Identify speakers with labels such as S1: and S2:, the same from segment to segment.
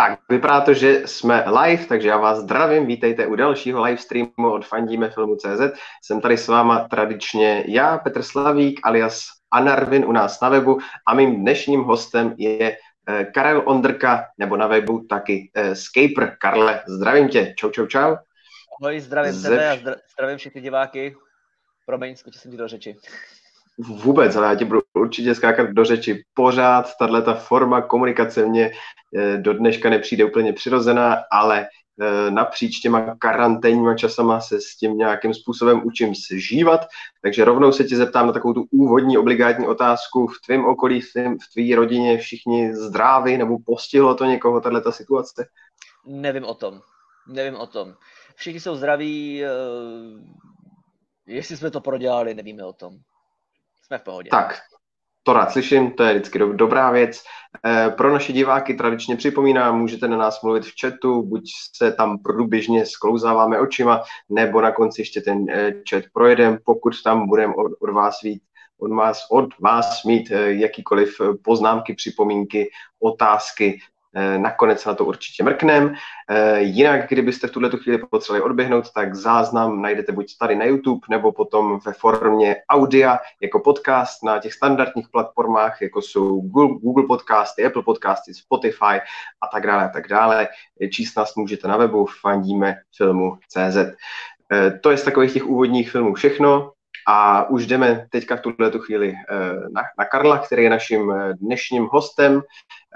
S1: Tak, vypadá to, že jsme live, takže já vás zdravím, vítejte u dalšího live streamu od Fandíme filmu CZ. Jsem tady s váma tradičně já, Petr Slavík, alias Anarvin u nás na webu a mým dnešním hostem je eh, Karel Ondrka, nebo na webu taky eh, Scaper. Karle, zdravím tě, čau, čau, čau.
S2: Ahoj, zdravím Ze... tebe a zdravím všechny diváky. Promiň, skočil jsem ti do řeči
S1: vůbec, ale já ti budu určitě skákat do řeči pořád. Tahle ta forma komunikace mě eh, do dneška nepřijde úplně přirozená, ale eh, napříč těma karanténníma časama se s tím nějakým způsobem učím žívat, takže rovnou se tě zeptám na takovou tu úvodní obligátní otázku. V tvém okolí, v, tvý rodině všichni zdraví nebo postihlo to někoho, tahle situace?
S2: Nevím o tom. Nevím o tom. Všichni jsou zdraví, eh, jestli jsme to prodělali, nevíme o tom jsme v pohodě.
S1: Tak, to rád slyším, to je vždycky do, dobrá věc. E, pro naše diváky tradičně připomínám, můžete na nás mluvit v chatu, buď se tam průběžně sklouzáváme očima, nebo na konci ještě ten e, chat projedeme, pokud tam budeme od, od vás vít od vás, od vás mít e, jakýkoliv poznámky, připomínky, otázky, Eh, nakonec na to určitě mrknem. Eh, jinak, kdybyste v tuhle chvíli potřebovali odběhnout, tak záznam najdete buď tady na YouTube, nebo potom ve formě audia jako podcast na těch standardních platformách, jako jsou Google Podcasty, Apple Podcasty, Spotify a tak dále a tak dále. Číst nás můžete na webu fandíme filmu CZ. Eh, to je z takových těch úvodních filmů všechno. A už jdeme teďka v tuhle chvíli na, na Karla, který je naším dnešním hostem.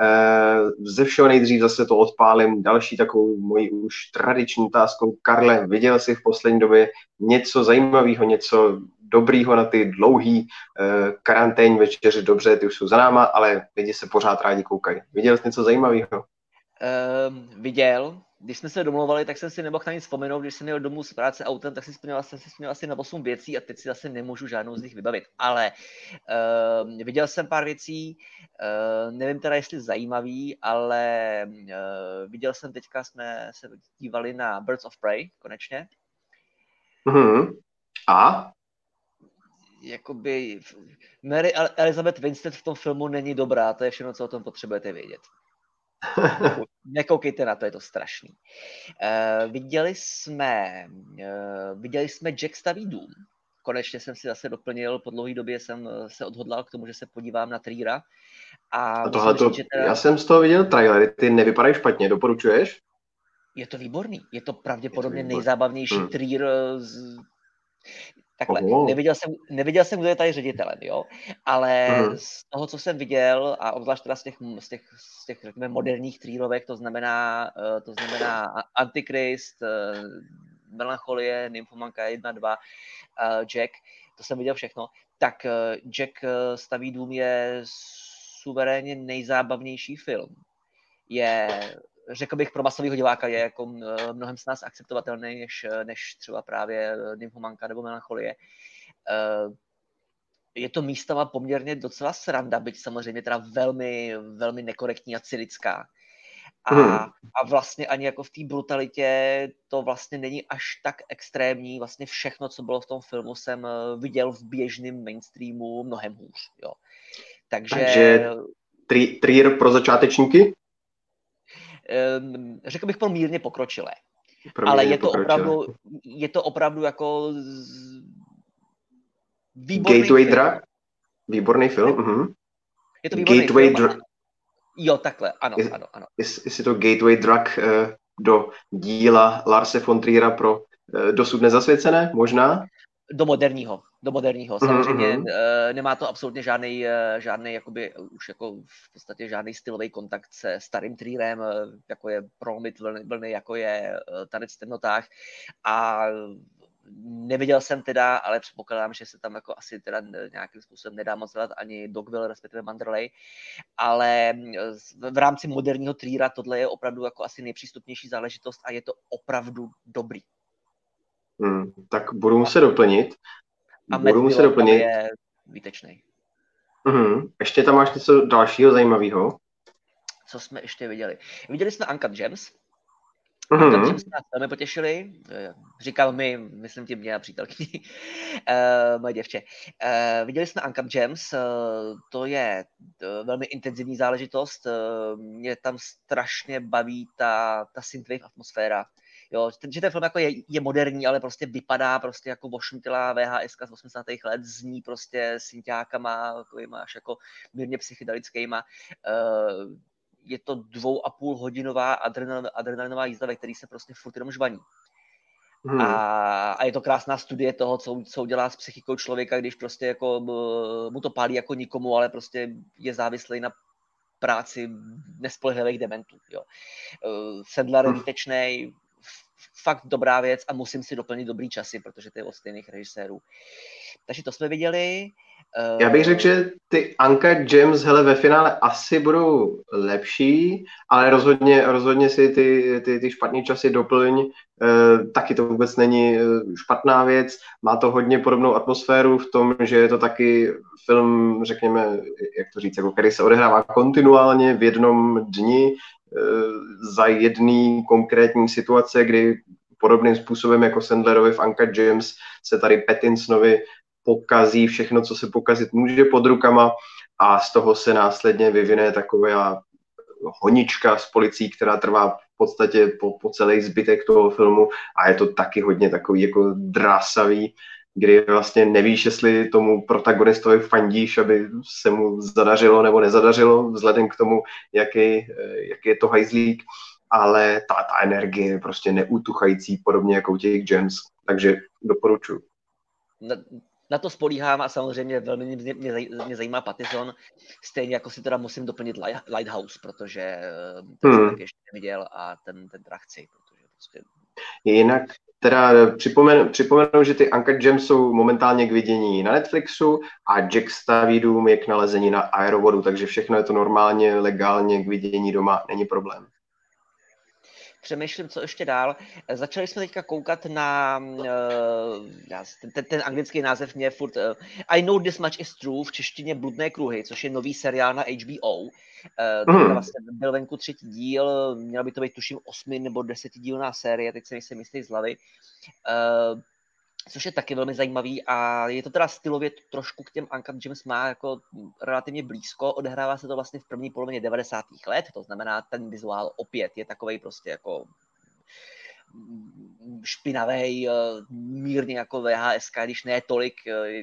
S1: Eh, ze všeho nejdřív zase to odpálím další takovou moji už tradiční otázkou. Karle, viděl jsi v poslední době něco zajímavého, něco dobrýho na ty dlouhý eh, karanténní večeře? Dobře, ty už jsou za náma, ale lidi se pořád rádi koukají. Viděl jsi něco zajímavého?
S2: Uh, viděl, když jsme se domluvali, tak jsem si nemohl na nic vzpomenout, když jsem měl domů z práce autem, tak si vzpomněl, jsem si vzpomněl asi na 8 věcí a teď si zase nemůžu žádnou z nich vybavit. Ale uh, viděl jsem pár věcí, uh, nevím teda, jestli zajímavý, ale uh, viděl jsem teďka, jsme se dívali na Birds of Prey, konečně.
S1: Mm-hmm. A?
S2: Jakoby Mary Elizabeth Winstead v tom filmu není dobrá, to je všechno, co o tom potřebujete vědět. Nekoukejte na to, je to strašný. Uh, viděli jsme, uh, viděli jsme Jack staví dům. Konečně jsem si zase doplnil, po dlouhé době jsem eh, se odhodlal k tomu, že se podívám na Trýra.
S1: A, a tohle to, teda... já jsem z toho viděl trailery, ty nevypadají špatně, doporučuješ?
S2: Je to výborný, je to pravděpodobně je to nejzábavnější hmm. Trýr z... Takhle, oh. neviděl, jsem, neviděl jsem, kdo je tady ředitelem, jo, ale uh-huh. z toho, co jsem viděl, a obzvlášť teda z těch, z těch, z těch řekněme, moderních trílovek, to znamená, uh, to znamená Antikrist, uh, Melancholie, Nymphomanka 1, 2, uh, Jack, to jsem viděl všechno, tak Jack staví dům je suverénně nejzábavnější film. Je řekl bych, pro masového diváka je jako mnohem s nás akceptovatelný, než, než třeba právě Nymphomanka nebo Melancholie. Eh, je to místama poměrně docela sranda, byť samozřejmě teda velmi, velmi nekorektní a cynická. A, hmm. a vlastně ani jako v té brutalitě to vlastně není až tak extrémní. Vlastně všechno, co bylo v tom filmu, jsem eh, viděl v běžném mainstreamu mnohem hůř. Jo. Takže... Takže
S1: Trier pro začátečníky?
S2: Ehm, řekl bych mírně pokročilé. Pro ale je to, opravdu, je to opravdu jako
S1: výborný Gateway film. Drug? Výborný film.
S2: Je to výborný Gateway film. Dr- jo, takhle, ano, je, ano, ano.
S1: Jestli to Gateway Drug uh, do díla Larse von Triera pro uh, dosud nezasvěcené, možná?
S2: do moderního, do moderního. Mhm, Samozřejmě mm-hmm. nemá to absolutně žádný, eh, žádný jakoby, už jako v podstatě žádný stylový kontakt se starým trírem, eh, jako je prolomit vlny, vlny, jako je tanec v temnotách a Neviděl jsem teda, ale předpokládám, že se tam jako asi teda nějakým způsobem nedá moc dělat ani Dogville, respektive Manderley, ale v rámci moderního tríra tohle je opravdu jako asi nejpřístupnější záležitost a je to opravdu dobrý.
S1: Hmm, tak budu muset doplnit.
S2: A budu muset doplnit. je výtečný.
S1: Hmm, ještě tam máš něco dalšího zajímavého?
S2: Co jsme ještě viděli? Viděli jsme Uncut Gems, Mm-hmm. Tím jsme nás velmi potěšili. Eh, říkám mi, myslím tím mě a přítelkyni, uh, moje děvče. Uh, viděli jsme Ankam Gems, uh, to je uh, velmi intenzivní záležitost. Uh, mě tam strašně baví ta, ta synthwave atmosféra. Jo, že ten film jako je, je, moderní, ale prostě vypadá prostě jako vošnutilá VHS z 80. let, zní prostě synťákama, takovýma až jako mírně psychedelickýma. Uh, je to dvou a půl hodinová adrenalinová jízda, ve který se prostě furt jenom žvaní. Hmm. A, a je to krásná studie toho, co, co udělá s psychikou člověka, když prostě jako mu to pálí jako nikomu, ale prostě je závislý na práci nespolehlivých dementů. Jo. Eh, Sedlar je hmm. výtečný, fakt dobrá věc a musím si doplnit dobrý časy, protože to je od stejných režisérů. Takže to jsme viděli.
S1: Já bych řekl, že ty Anka Gems hele, ve finále asi budou lepší, ale rozhodně, rozhodně si ty, ty, ty špatné časy doplň. E, taky to vůbec není eh, špatná věc. Má to hodně podobnou atmosféru v tom, že je to taky film, řekněme, jak to říct, jako který se odehrává kontinuálně v jednom dni za jedný konkrétní situace, kdy podobným způsobem jako Sandlerovi v Anka James se tady Pattinsonovi pokazí všechno, co se pokazit může pod rukama a z toho se následně vyvine taková honička s policií, která trvá v podstatě po, po celý zbytek toho filmu a je to taky hodně takový jako drásavý, kdy vlastně nevíš, jestli tomu protagonistovi fandíš, aby se mu zadařilo nebo nezadařilo, vzhledem k tomu, jaký, jaký je to hajzlík, ale ta, ta energie je prostě neutuchající, podobně jako u těch Gems, takže doporučuji
S2: na to spolíhám a samozřejmě velmi mě, mě, mě zajímá Patison, stejně jako si teda musím doplnit Lighthouse, protože eh, ten hmm. jsem ještě neviděl a ten, ten teda chci, protože prostě...
S1: Jinak teda připomenu, připomenu, že ty Uncut Gems jsou momentálně k vidění na Netflixu a Jack staví dům je k nalezení na aerovodu, takže všechno je to normálně, legálně k vidění doma, není problém
S2: přemýšlím, co ještě dál. Začali jsme teďka koukat na uh, ten, ten anglický název mě furt uh, I know this much is true, v češtině Bludné kruhy, což je nový seriál na HBO. Uh, mm. vlastně byl venku třetí díl, měla by to být tuším osmi nebo desetidílná série, teď se nejsem jistý z hlavy. Což je taky velmi zajímavý a je to teda stylově trošku k těm Uncut Gems má jako relativně blízko, odehrává se to vlastně v první polovině 90. let, to znamená ten vizuál opět je takový prostě jako špinavý, mírně jako VHS, když ne tolik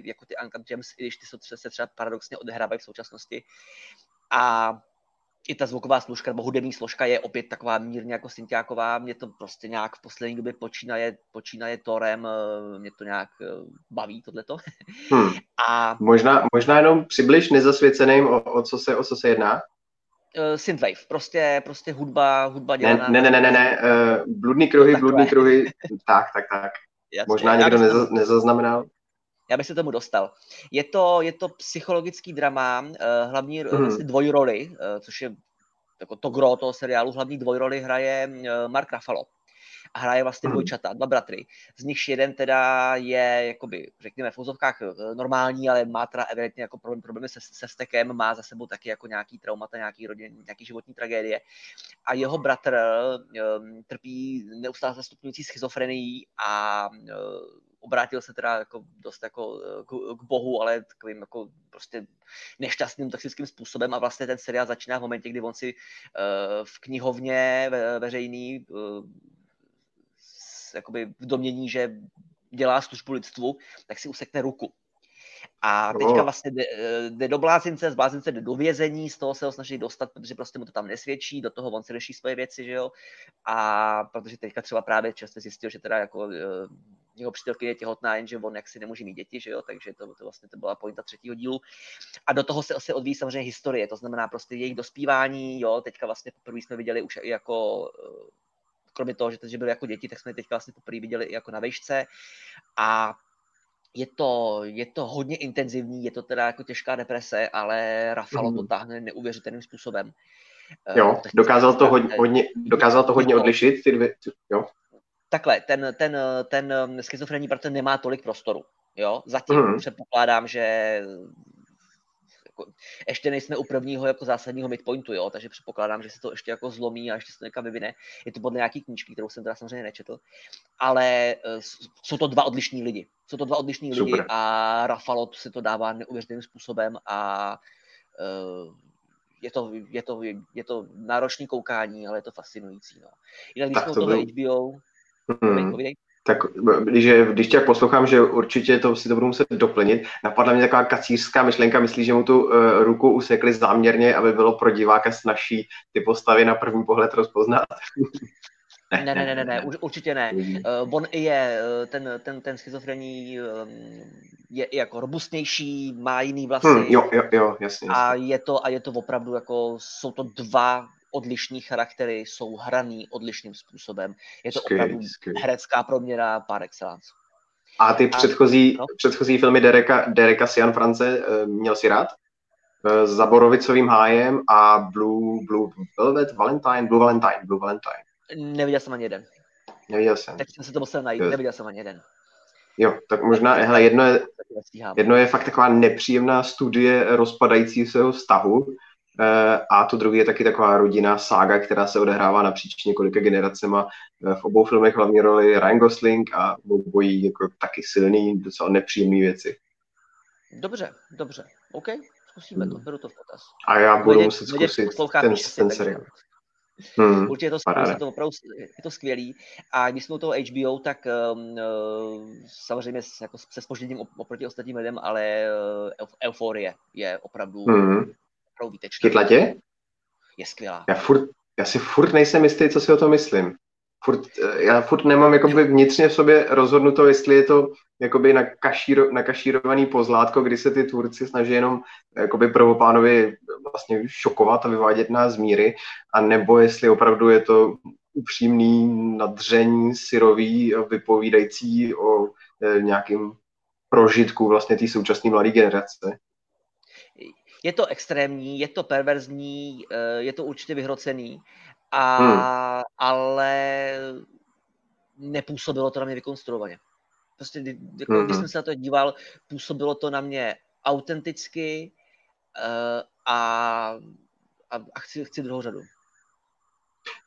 S2: jako ty Uncut Gems, i když ty se třeba paradoxně odehrávají v současnosti. A i ta zvuková složka nebo hudební složka je opět taková mírně jako syntiáková. Mě to prostě nějak v poslední době počínaje, počínaje Torem, eh, mě to nějak eh, baví tohleto.
S1: Hmm. A... Možná, možná jenom přibliž nezasvěceným, o, o, co se, o co se jedná?
S2: Uh, synthwave, prostě, prostě hudba, hudba
S1: dělaná. Ne, ne, ne, ne, ne, uh, bludný kruhy, bludný kruhy, tak, tak, tak. Jasně, Možná někdo neza, nezaznamenal
S2: já bych se tomu dostal. Je to, je to psychologický drama, uh, hlavní mm. vlastně dvojroli, uh, což je jako to gro toho seriálu, hlavní dvojroli hraje uh, Mark Ruffalo. A hraje vlastně mm. dvojčata, dva bratry. Z nich jeden teda je, jakoby, řekněme, v úzovkách normální, ale má teda evidentně jako problém, problémy se, se stekem, má za sebou taky jako nějaký traumata, nějaký, rodin, nějaký životní tragédie. A jeho bratr um, trpí neustále zastupňující schizofrenii a uh, obrátil se teda jako dost jako eh, k, k bohu, ale takovým jako prostě nešťastným toxickým způsobem a vlastně ten seriál začíná v momentě, kdy on si uh, v knihovně ve, veřejný uh, jakoby v domění, že dělá službu lidstvu, tak si usekne ruku. A teďka vlastně jde, jde do blázince, z blázince jde do vězení, z toho se ho snaží dostat, protože prostě mu to tam nesvědčí, do toho on si řeší svoje věci, že jo. A protože teďka třeba právě často zjistil, že teda jako jeho přítelkyně je těhotná, jenže on jaksi nemůže mít děti, že jo, takže to, to vlastně to byla pointa třetího dílu. A do toho se asi odvíjí samozřejmě historie, to znamená prostě jejich dospívání, jo, teďka vlastně poprvé jsme viděli už i jako eh, kromě toho, že, že byli jako děti, tak jsme teďka vlastně poprvé viděli i jako na vejšce a je to, je to hodně intenzivní, je to teda jako těžká deprese, ale Rafalo mm. to táhne neuvěřitelným způsobem.
S1: Eh, jo, dokázal to hodně, hodně, dokázal to hodně odlišit, ty dvě, jo
S2: takhle, ten, ten, ten schizofrenní bratr nemá tolik prostoru. Jo? Zatím mm. předpokládám, že jako, ještě nejsme u prvního jako zásadního midpointu, jo, takže předpokládám, že se to ještě jako zlomí a ještě se to někam vyvine. Je to podle nějaký knížky, kterou jsem teda samozřejmě nečetl, ale uh, jsou to dva odlišní lidi. Jsou to dva odlišní Super. lidi a Rafalot se to dává neuvěřitelným způsobem a uh, je to, je, to, je to náročný koukání, ale je to fascinující. No. Jinak když jsme to toho HBO,
S1: hmm. Tak když, když tě poslouchám, že určitě to si to budu muset doplnit, napadla mě taková kacířská myšlenka, myslí, že mu tu uh, ruku usekli záměrně, aby bylo pro diváka snažší ty postavy na první pohled rozpoznat.
S2: ne, ne, ne, ne, ne, určitě ne. Uh, on je uh, ten, ten, ten schizofrení je jako robustnější, má jiný vlasy. Hmm,
S1: jo, jo, jo, jasně, jasně.
S2: A je to, a je to opravdu jako, jsou to dva odlišní charaktery, jsou hraný odlišným způsobem. Je to skvělý, opravdu skvělý. herecká proměna par excellence.
S1: A ty a, předchozí, no? předchozí filmy Dereka, Dereka Sian France eh, měl si rád? Eh, s Zaborovicovým hájem a Blue, Blue Velvet Valentine, Blue Valentine, Blue Valentine.
S2: Neviděl jsem ani jeden.
S1: Neviděl jsem.
S2: Tak jsem se to musel najít, neviděl jsem ani jeden.
S1: Jo, tak možná, hele, jedno je, jedno je fakt taková nepříjemná studie rozpadajícího vztahu, Eh, a to druhý je taky taková rodinná sága, která se odehrává napříč několika generacema. Eh, v obou filmech hlavní roli Ryan Gosling a bojí jako taky silný, docela nepříjemné věci.
S2: Dobře, dobře, OK, zkusíme to, hmm. beru to v potaz.
S1: A já budu muset zkusit ten, ten seriál.
S2: Hmm, Určitě je to, skvělý, to opravdu je to skvělý. A když jsme u toho HBO, tak um, samozřejmě jako se spožděním oproti ostatním lidem, ale uh, euforie je opravdu hmm opravdu výtečná.
S1: Chytla tě?
S2: Je skvělá.
S1: Já, furt, já si furt nejsem jistý, co si o tom myslím. Furt, eh, já furt nemám jakoby vnitřně v sobě rozhodnuto, jestli je to jakoby nakašíro, nakašírovaný pozlátko, kdy se ty tvůrci snaží jenom jakoby prvopánovi vlastně šokovat a vyvádět nás z míry, a nebo jestli opravdu je to upřímný nadření syrový, vypovídající o nějakým prožitku vlastně té současné mladé generace.
S2: Je to extrémní, je to perverzní, eh, je to určitě vyhrocený, a, hmm. ale nepůsobilo to na mě vykonstruovaně. Prostě, jako, hmm. když jsem se na to díval, působilo to na mě autenticky uh, a, a, a chci, chci druhou řadu.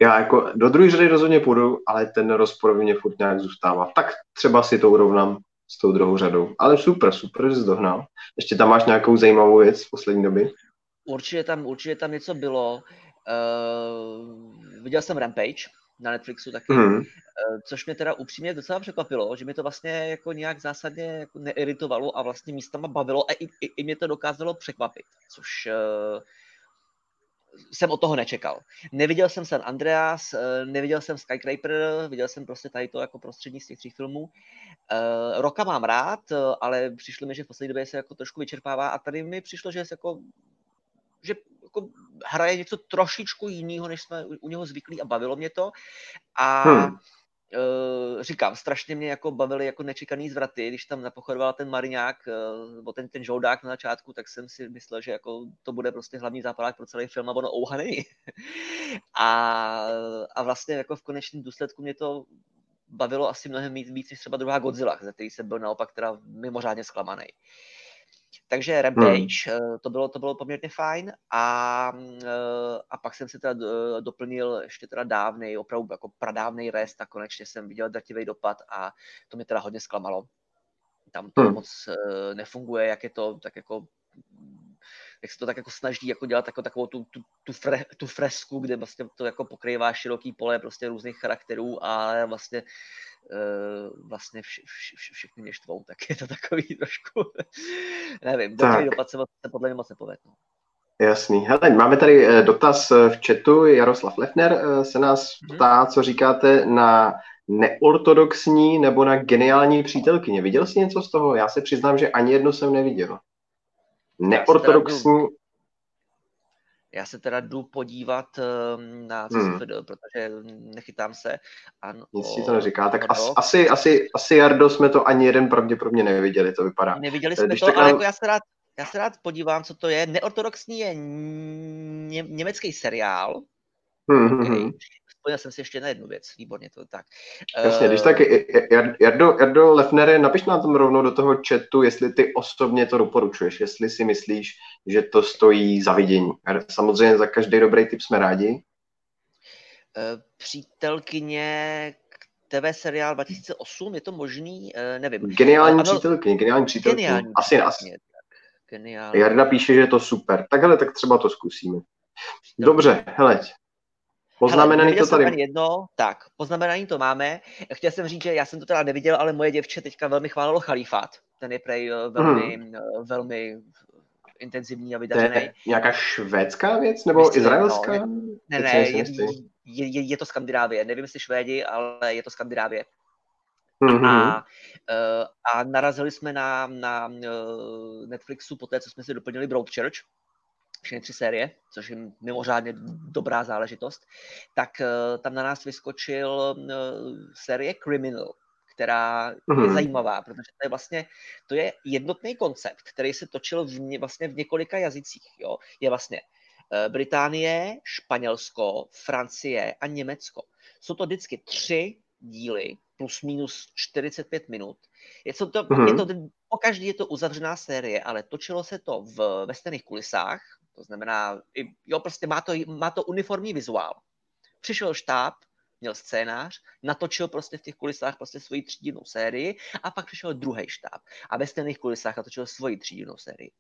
S1: Já jako do druhé řady rozhodně půjdu, ale ten rozpor mě furt nějak zůstává. Tak třeba si to urovnám s tou druhou řadou. Ale super, super, že jsi dohnal. Ještě tam máš nějakou zajímavou věc v poslední době?
S2: Určitě tam, určitě tam něco bylo. Uh, viděl jsem Rampage na Netflixu taky, mm. uh, což mě teda upřímně docela překvapilo, že mi to vlastně jako nějak zásadně jako neiritovalo a vlastně místama bavilo a i, i, i mě to dokázalo překvapit, což uh, jsem od toho nečekal. Neviděl jsem San Andreas, eh, neviděl jsem Skycraper, viděl jsem prostě tady to jako prostřední z těch tří filmů. Eh, Roka mám rád, ale přišlo mi, že v poslední době se jako trošku vyčerpává a tady mi přišlo, že se jako že jako hraje něco trošičku jiného, než jsme u něho zvyklí a bavilo mě to. A hmm uh, říkám, strašně mě jako bavily jako nečekaný zvraty, když tam napochodoval ten Mariňák, uh, nebo ten, ten žoudák na začátku, tak jsem si myslel, že jako to bude prostě hlavní západák pro celý film a ono ouha není. a, a vlastně jako v konečném důsledku mě to bavilo asi mnohem víc, víc než třeba druhá Godzilla, ze který jsem byl naopak teda mimořádně zklamaný. Uh, takže Rampage, hmm. to, bylo, to bylo poměrně fajn a, eh, a pak jsem si teda doplnil ještě teda dávnej, opravdu jako pradávnej rest a konečně jsem viděl drtivý dopad a to mě teda hodně zklamalo. Tam to hmm. moc eh, nefunguje, jak je to tak jako jak se to tak jako snaží jako dělat jako takovou tu, tu, tu, fre, tu fresku, kde vlastně to jako pokrývá široký pole prostě různých charakterů a vlastně vlastně vš, vš, vš, všechny mě štvou, tak je to takový trošku, nevím, dobrý dopad se, se podle mě moc nepovedl. No.
S1: Jasný. Hele, máme tady eh, dotaz eh, v chatu. Jaroslav Lefner se nás mhm. ptá, co říkáte na neortodoxní nebo na geniální přítelkyně. Viděl jsi něco z toho? Já se přiznám, že ani jedno jsem neviděl. Neortodoxní
S2: já se teda jdu podívat ehm, na hmm. protože nechytám se.
S1: Ano, Nic si to neříká. Tak as, asi, asi, asi Jardo jsme to ani jeden pravděpodobně neviděli, to vypadá.
S2: Neviděli jsme Když to, ale jako já se rád já se rád podívám, co to je. Neortodoxní je ně, německý seriál, hmm, hmm, zapomněl jsem si ještě na jednu věc, výborně to tak.
S1: Jasně, když tak, Jardo, Jardo Lefnere, napiš nám tam rovnou do toho chatu, jestli ty osobně to doporučuješ, jestli si myslíš, že to stojí za vidění. Samozřejmě za každý dobrý tip jsme rádi.
S2: Přítelkyně TV seriál 2008, je to možný? Nevím.
S1: Geniální ano, přítelkyně, geniální přítelkyně. Geniální asi, asi. Geniální. Jarda píše, že je to super. Tak hele, tak třeba to zkusíme. Dobře, hele, Poznamenaný
S2: hele,
S1: to tady.
S2: Jedno, tak, poznamenaný to máme. Chtěl jsem říct, že já jsem to teda neviděl, ale moje děvče teďka velmi chválilo Chalifát. Ten je prej eh, velmi, hmm. Velmi intenzivní a vydařený. To je
S1: nějaká švédská věc nebo Myslím, izraelská?
S2: No, ne, ne, je, je, je, je to Skandinávie. Nevím, jestli Švédi, ale je to Skandinávie. Mm-hmm. A, eh, a narazili jsme na, na Netflixu po té, co jsme si doplnili Broadchurch, všechny tři série, což je mimořádně dobrá záležitost, tak uh, tam na nás vyskočil uh, série Criminal, která mm-hmm. je mhm. zajímavá, protože to je vlastně to je jednotný koncept, který se točil v, ně, vlastně v několika jazycích. Jo? Je vlastně uh, Británie, Španělsko, Francie a Německo. Jsou to vždycky tři díly, plus minus 45 minut. Je to, mm-hmm. je to, po každý je to uzavřená série, ale točilo se to v, ve stejných kulisách, to znamená, jo, prostě má to, má to uniformní vizuál. Přišel štáb, měl scénář, natočil prostě v těch kulisách prostě svoji třídinou sérii a pak přišel druhý štáb a ve stejných kulisách natočil svoji třídinou sérii.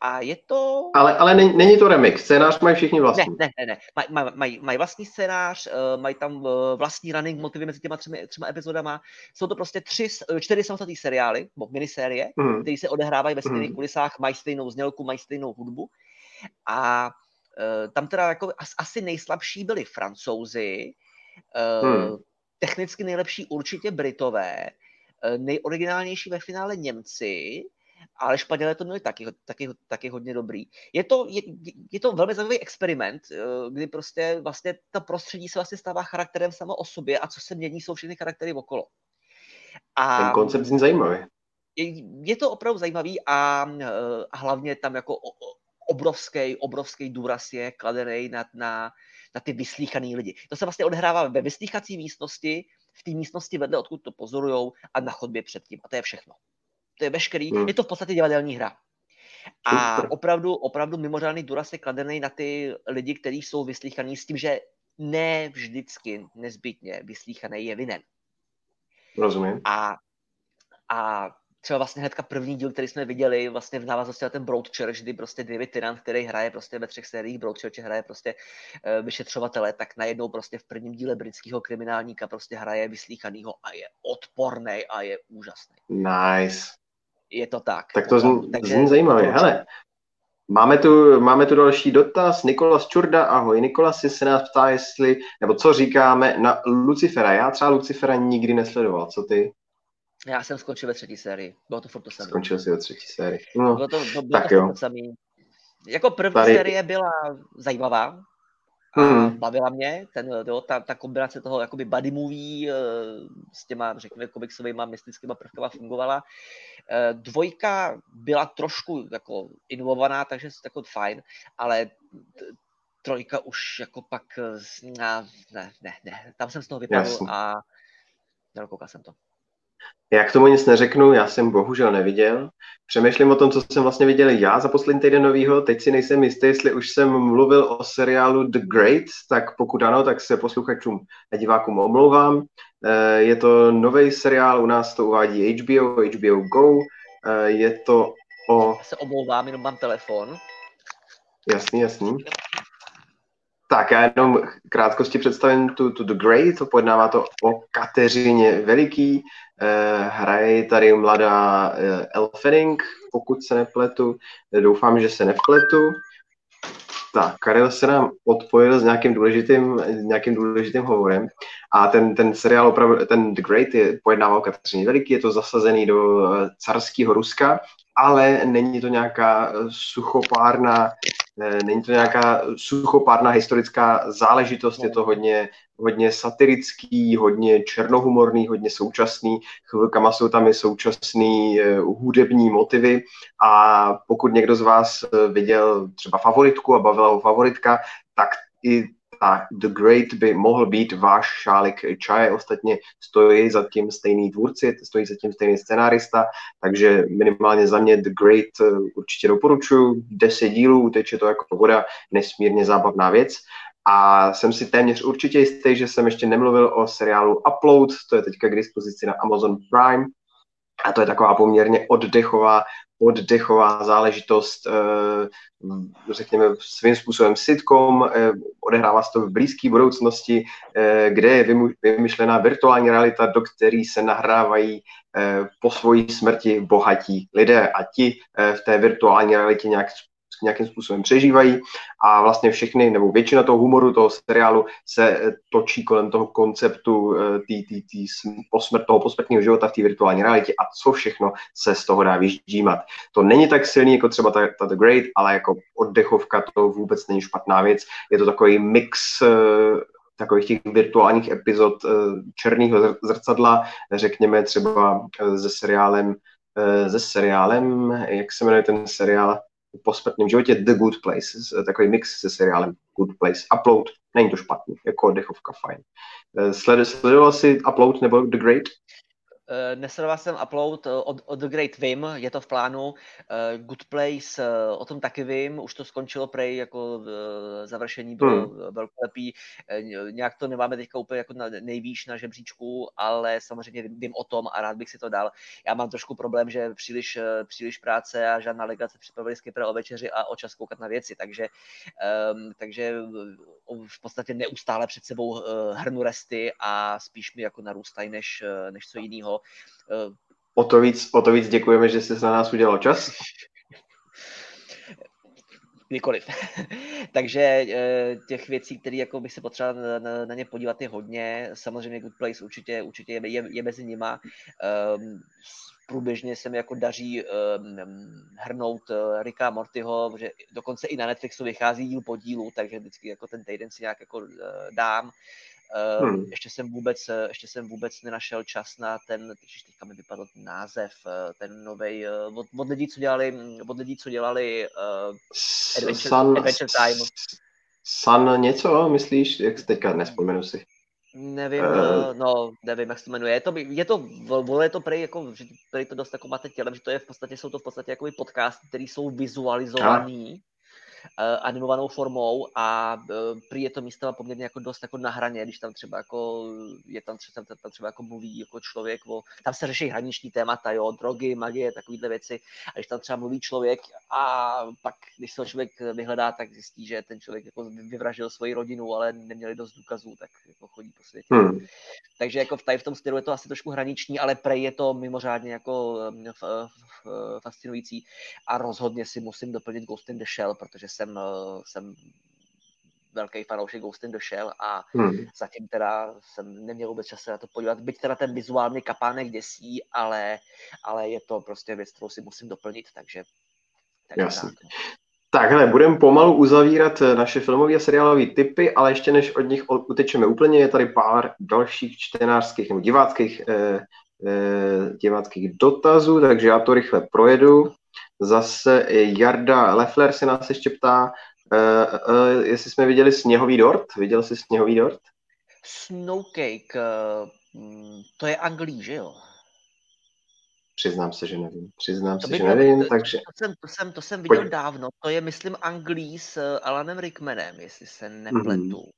S2: A je to...
S1: Ale, ale není, není to remix, scénář mají všichni vlastní.
S2: Ne, ne, ne, ne. Maj, maj, maj, mají vlastní scénář, uh, mají tam uh, vlastní running motivy mezi těma třemi, třema epizodama. Jsou to prostě tři, eh, čtyři samostatné seriály, nebo minisérie, mm. které se odehrávají ve stejných mm. kulisách, mají stejnou znělku, mají stejnou hudbu a tam teda jako asi nejslabší byli francouzi, hmm. technicky nejlepší určitě Britové, uh, nejoriginálnější ve finále Němci, ale Španělé to měli taky, taky, taky hodně dobrý. Je to, je, je to velmi zajímavý experiment, kdy prostě vlastně ta prostředí se vlastně stává charakterem samo o sobě a co se mění, jsou všechny charaktery okolo.
S1: A Ten koncept zní zajímavý.
S2: Je, je to opravdu zajímavý a, a hlavně tam jako obrovský, obrovský důraz je kladený na, na, na ty vyslíchaný lidi. To se vlastně odehrává ve vyslíchací místnosti, v té místnosti vedle, odkud to pozorujou a na chodbě předtím. A to je všechno. To je veškerý, hmm. je to v podstatě divadelní hra. A opravdu, opravdu mimořádný důraz je kladený na ty lidi, kteří jsou vyslíchaní s tím, že ne vždycky nezbytně vyslíchaný je vinen.
S1: Rozumím.
S2: A, a třeba vlastně hnedka první díl, který jsme viděli vlastně v návaznosti na ten Broadchurch, kdy prostě David Tyrant, který hraje prostě ve třech sériích Broadchurch, hraje prostě uh, vyšetřovatele, tak najednou prostě v prvním díle britského kriminálníka prostě hraje vyslíchanýho a je odporný a je úžasný.
S1: Nice.
S2: Je to tak.
S1: Tak to zní, Takže, zní zajímavě. Hele, Máme tu, máme tu další dotaz. Nikolas Čurda, ahoj. Nikolas se nás ptá, jestli, nebo co říkáme na Lucifera. Já třeba Lucifera nikdy nesledoval. Co ty?
S2: Já jsem skončil ve třetí sérii. Bylo to furt to samé.
S1: Skončil si ve třetí sérii. No,
S2: bylo to, bylo tak to jo. samý. Jako první Tady... série byla zajímavá a hmm. bavila mě. Ten, jo, ta, ta kombinace toho jakoby buddy movie eh, s těma, řekněme, komiksovými mystickými prvkama fungovala. Eh, dvojka byla trošku jako inovovaná, takže jako fajn, ale trojka už jako pak, eh, ne, ne, ne, ne. tam jsem z toho vypadl a nedokoukal jsem to.
S1: Já k tomu nic neřeknu, já jsem bohužel neviděl. Přemýšlím o tom, co jsem vlastně viděl já za poslední týden novýho. Teď si nejsem jistý, jestli už jsem mluvil o seriálu The Great, tak pokud ano, tak se posluchačům a divákům omlouvám. Eh, je to nový seriál, u nás to uvádí HBO, HBO Go. Eh, je to o...
S2: Já se omlouvám, jenom mám telefon.
S1: Jasný, jasný. Tak já jenom krátkosti představím tu, tu The Great, to pojednává to o Kateřině Veliký, eh, hraje tady mladá eh, Elfening, pokud se nepletu, doufám, že se nepletu. Tak, Karel se nám odpojil s nějakým důležitým, nějakým důležitým hovorem. A ten, ten seriál opravdu, ten The Great je pojednává o Kateřině Veliký, je to zasazený do eh, carského Ruska, ale není to nějaká eh, suchopárná Není to nějaká suchopárná historická záležitost, je to hodně, hodně satirický, hodně černohumorný, hodně současný. Chvilkama jsou tam i současný uh, hudební motivy a pokud někdo z vás uh, viděl třeba favoritku a bavila ho favoritka, tak i ta The Great by mohl být váš šálek čaje. Ostatně stojí za tím stejný tvůrci, stojí za tím stejný scenárista, takže minimálně za mě The Great eh, určitě doporučuji. Deset dílů, uteče to jako voda, nesmírně zábavná věc. A jsem si téměř určitě jistý, že jsem ještě nemluvil o seriálu Upload, to je teďka k dispozici na Amazon Prime. A to je taková poměrně oddechová oddechová záležitost, eh, řekněme svým způsobem sitcom, eh, odehrává se to v blízké budoucnosti, eh, kde je vymyšlená virtuální realita, do které se nahrávají po svojí smrti bohatí lidé. A ti v té virtuální realitě nějak nějakým způsobem přežívají a vlastně všechny, nebo většina toho humoru toho seriálu se eh, točí kolem toho konceptu eh, tý, tý, tý posmrt, toho posmrtního života v té virtuální realitě a co všechno se z toho dá vyždímat. To není tak silný jako třeba ta, ta The Great, ale jako oddechovka to vůbec není špatná věc. Je to takový mix eh, takových těch virtuálních epizod černého zrcadla, řekněme třeba se seriálem, se seriálem, jak se jmenuje ten seriál, po smrtném životě The Good Place, takový mix se seriálem Good Place. Upload, není to špatný, jako dechovka fajn. Eh, sledoval jsi Upload nebo The Great?
S2: Uh, nesledoval jsem upload eh, od, od The Great Vim, je to v plánu. Uh, Good Place, o tom taky vím, už to skončilo prej jako završení bylo hmm. velkolepý. Nějak to nemáme teďka úplně jako na, nejvýš na žebříčku, ale samozřejmě vím, vím o tom a rád bych si to dal. Já mám trošku problém, že příliš, příliš práce a žádná legace připravili skipera o večeři a o čas koukat na věci, takže, um, takže v podstatě neustále před sebou hrnu resty a spíš mi jako narůstají než, než co jiného
S1: O to víc, o to víc děkujeme, že jsi na nás udělal čas.
S2: Kdykoliv. Takže eh, těch věcí, které jako bych se potřeboval na, na, ně podívat, je hodně. Samozřejmě Good Place určitě, určitě je, je, je mezi nima. Um, průběžně se mi jako daří um, hrnout uh, Ricka Mortyho, že dokonce i na Netflixu vychází díl po dílu, takže vždycky jako ten týden si nějak jako uh, dám. Ehm, hmm. Ještě jsem vůbec, eh, ještě jsem vůbec nenašel čas na ten, teďka mi vypadl ten název, eh, ten nový od, od, lidí, co dělali, od lidí, co dělali uh, Adventure, Sun, Adventure Time.
S1: Sun něco, myslíš? Jak teďka nespomenu si.
S2: Nevím, uh, no, nevím, jak se to jmenuje. Je to, je to, vole, je to prej, jako, že prej to dost jako máte tělem, že to je v podstatě, jsou to v podstatě jako podcasty, které jsou vizualizovaný uh, animovanou formou a uh, prý je to místama poměrně jako dost jako na hraně, když tam třeba jako je tam třeba, tam, třeba jako mluví jako člověk o, tam se řeší hraniční témata, jo, drogy, magie, takovýhle věci a když tam třeba mluví člověk a pak, když se ho člověk vyhledá, tak zjistí, že ten člověk jako vyvraždil svoji rodinu, ale neměli dost důkazů, tak jako chodí po světě. Hmm. Takže jako v, tady v tom stylu je to asi trošku hraniční, ale prej je to mimořádně jako fascinující a rozhodně si musím doplnit Ghost in the Shell, protože jsem, eh, jsem velký fanoušek Ghost in the Shell a hmm. zatím teda jsem neměl vůbec čas se na to podívat. Byť teda ten vizuální kapánek děsí, ale, ale je to prostě věc, kterou si musím doplnit, takže,
S1: takže Jasně. Tak. Takhle, budeme pomalu uzavírat eh, naše filmové a seriálové typy, ale ještě než od nich utečeme úplně, je tady pár dalších čtenářských nebo diváckých, eh, eh, diváckých dotazů, takže já to rychle projedu. Zase Jarda Leffler se nás ještě ptá, uh, uh, jestli jsme viděli Sněhový dort. Viděl jsi Sněhový dort?
S2: Snowcake, uh, to je Anglí, že jo?
S1: Přiznám se, že nevím. Přiznám to se, že nevím, to, takže...
S2: To jsem, to jsem, to jsem viděl Pojď. dávno. To je, myslím, Anglí s Alanem Rickmanem, jestli se nepletu. Mm-hmm.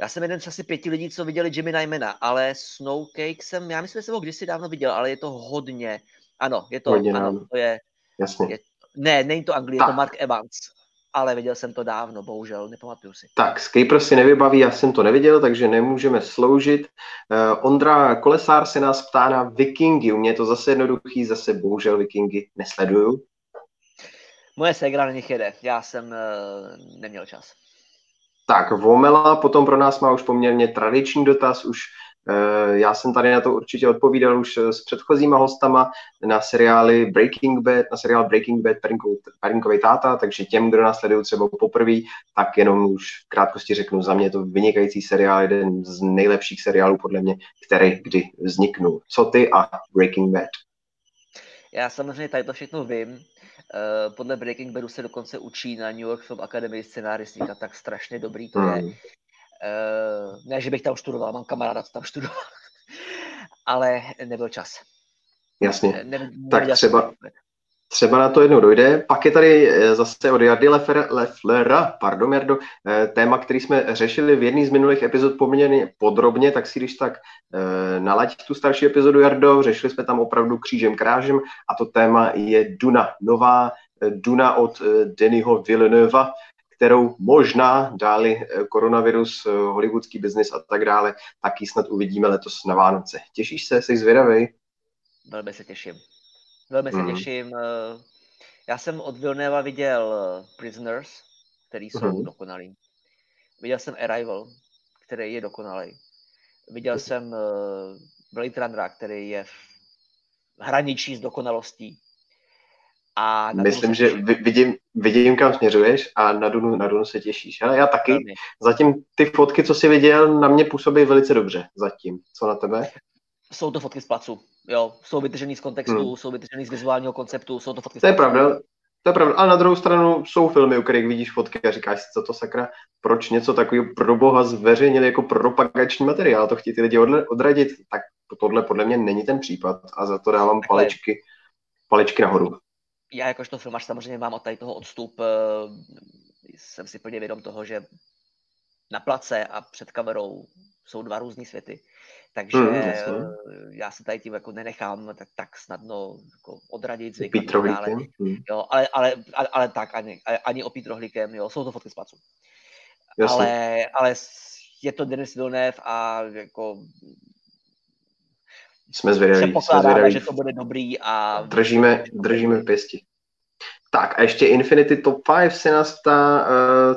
S2: Já jsem jeden z asi pěti lidí, co viděli Jimmy Nymana, ale Snowcake jsem, já myslím, že jsem ho kdysi dávno viděl, ale je to hodně, ano, je to, ano, to je,
S1: Jasně.
S2: Je, ne, není to Anglie, je to Mark Evans, ale viděl jsem to dávno, bohužel, nepamatuju si.
S1: Tak, Skyper si nevybaví, já jsem to neviděl, takže nemůžeme sloužit. Uh, Ondra Kolesár se nás ptá na Vikingy, u mě je to zase jednoduchý, zase bohužel Vikingy nesleduju.
S2: Moje segra na nich jede, já jsem uh, neměl čas.
S1: Tak, Vomela potom pro nás má už poměrně tradiční dotaz, už já jsem tady na to určitě odpovídal už s předchozíma hostama na seriály Breaking Bad, na seriál Breaking Bad Perinkový táta, takže těm, kdo nás sledují třeba poprvé, tak jenom už v krátkosti řeknu, za mě je to vynikající seriál, jeden z nejlepších seriálů podle mě, který kdy vzniknul. Co ty a Breaking Bad?
S2: Já samozřejmě tady to všechno vím. podle Breaking Badu se dokonce učí na New York Film Academy scenáristika, tak strašně dobrý to je. Mm. ne, že bych tam študoval, mám kamaráda, co tam študoval, ale nebyl čas.
S1: Jasně. Ne, tak třeba, třeba na to jednou dojde. Pak je tady eh, zase od Jardy Leflera, pardon Jardo, eh, téma, který jsme řešili v jedné z minulých epizod poměrně podrobně, tak si když tak eh, nalaď tu starší epizodu Jardo, řešili jsme tam opravdu křížem krážem a to téma je Duna, nová Duna od Dennyho Villeneuva, kterou možná dáli koronavirus, hollywoodský biznis a tak dále, taky snad uvidíme letos na Vánoce. Těšíš se, jsi zvědavý?
S2: Velmi se těším. Velmi se mm. těším. Eh, já jsem od Vilneva viděl eh, Prisoners, který jsou mm. dokonalý. Viděl jsem Arrival, který je dokonalý. Viděl jsem eh, Blade Runnera, který je v hraničí s dokonalostí.
S1: A Myslím, že vidím, vidím, kam směřuješ a na Dunu, na Dunu se těšíš. Ale já taky. Zatím ty fotky, co jsi viděl, na mě působí velice dobře. Zatím. Co na tebe?
S2: Jsou to fotky z placu. Jo, jsou vytržený z kontextu, hmm. jsou vytržený z vizuálního konceptu, jsou to fotky.
S1: To je pravda, to je pravda. A na druhou stranu jsou filmy, u kterých vidíš fotky a říkáš si, co to sakra, proč něco takového pro boha zveřejnili jako propagační materiál, to chtějí ty lidi odradit, tak tohle podle mě není ten případ a za to dávám Takhle. palečky, palečky nahoru.
S2: Já jakožto filmař samozřejmě mám od tady toho odstup, eh, jsem si plně vědom toho, že na place a před kamerou jsou dva různé světy. Takže mm, já se tady tím jako nenechám tak, tak snadno jako odradit
S1: zvyk. Ale,
S2: mm. jo, ale, ale, ale, ale, tak, ani, ani opít rohlíkem, jo, jsou to fotky z placu. Ale, ale je to Denis Villeneuve a jako
S1: jsme zvědaví.
S2: Předpokládáme, že to bude dobrý a...
S1: Držíme, držíme pěsti. Tak a ještě Infinity Top 5 se nás ptá,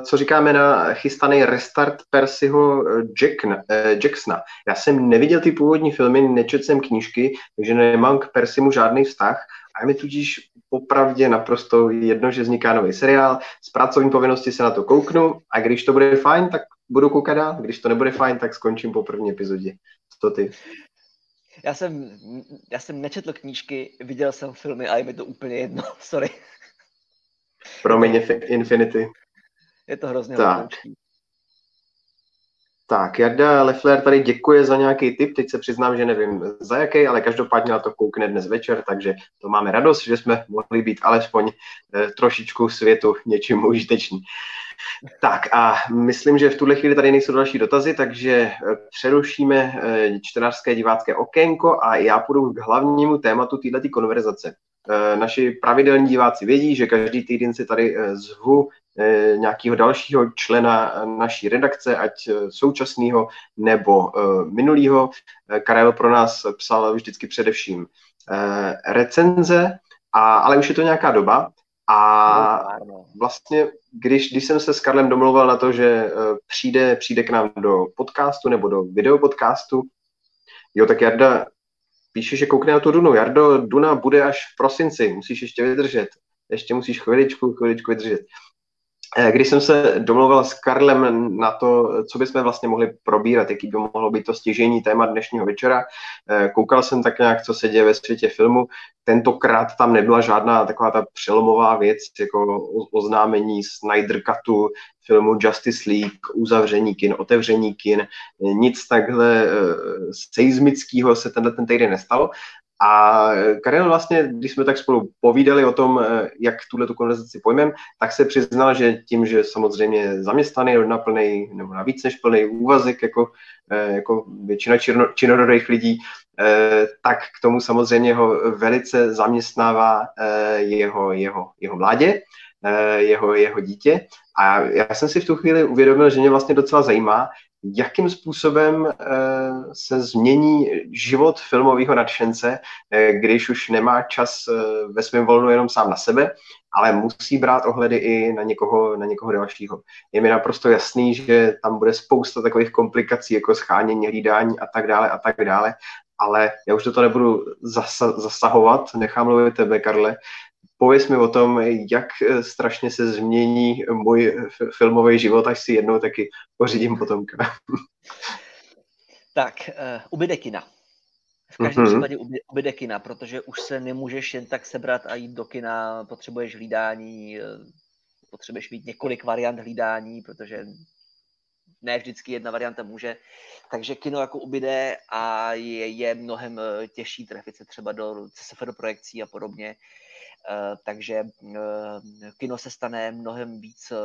S1: co říkáme na chystaný restart Percyho eh, Jackna, uh, Jacksona. Já jsem neviděl ty původní filmy, nečetl jsem knížky, takže nemám k Percymu žádný vztah a je mi tudíž popravdě naprosto jedno, že vzniká nový seriál, z pracovní povinnosti se na to kouknu a když to bude fajn, tak budu koukat dál, když to nebude fajn, tak skončím po první epizodě. Co ty?
S2: Já jsem, já jsem nečetl knížky, viděl jsem filmy a je mi to úplně jedno, sorry.
S1: Promiň, Infinity.
S2: Je to hrozně tak.
S1: Tak, Jarda Leffler tady děkuje za nějaký tip, teď se přiznám, že nevím za jaký, ale každopádně na to koukne dnes večer, takže to máme radost, že jsme mohli být alespoň eh, trošičku světu něčím užiteční. Tak a myslím, že v tuhle chvíli tady nejsou další dotazy, takže eh, přerušíme eh, čtenářské divácké okénko a já půjdu k hlavnímu tématu této konverzace. Eh, naši pravidelní diváci vědí, že každý týden si tady zvu nějakého dalšího člena naší redakce, ať současného nebo minulého. Karel pro nás psal vždycky především recenze, a, ale už je to nějaká doba. A vlastně, když, když jsem se s Karlem domluval na to, že přijde, přijde k nám do podcastu nebo do videopodcastu, jo, tak Jarda píše, že koukne na tu Dunu. Jardo, Duna bude až v prosinci, musíš ještě vydržet. Ještě musíš chviličku, chviličku vydržet. Eh, když jsem se domluvil s Karlem na to, co bychom vlastně mohli probírat, jaký by mohlo být to stěžení téma dnešního večera, eh, koukal jsem tak nějak, co se děje ve světě filmu. Tentokrát tam nebyla žádná taková ta přelomová věc, jako oznámení Snyder Cutu, filmu Justice League, uzavření kin, otevření kin. Nic takhle eh, seismického se tenhle ten týden nestalo, a Karel vlastně, když jsme tak spolu povídali o tom, eh, jak tuhle tu konverzaci pojmem, tak se přiznal, že tím, že samozřejmě zaměstnaný na plný nebo na víc než plný úvazek, jako, eh, jako většina činorodých lidí, eh, tak k tomu samozřejmě ho velice zaměstnává jeho, jeho, jeho mládě, jeho, jeho dítě. A já jsem si v tu chvíli uvědomil, že mě vlastně docela zajímá, jakým způsobem eh, se změní život filmového nadšence, eh, když už nemá čas eh, ve svém volnu jenom sám na sebe, ale musí brát ohledy i na někoho, na někoho dalšího. Je mi naprosto jasný, že tam bude spousta takových komplikací, jako schánění, hlídání a tak dále a tak dále, ale já už do toho nebudu zasahovat, nechám mluvit tebe, Karle, pověs mi o tom, jak eh, strašně se změní můj filmový život, až si jednou taky pořídím potomka.
S2: tak, uh, ubyde kina. V každém mm-hmm. případě ubyde kina, protože už se nemůžeš jen tak sebrat a jít do kina, potřebuješ hlídání, eh, potřebuješ mít několik variant hlídání, protože ne vždycky jedna varianta může. Takže kino jako ubyde a je, je mnohem eh, těžší trefit se třeba do CSFR projekcí a podobně. Uh, takže uh, kino se stane mnohem víc uh,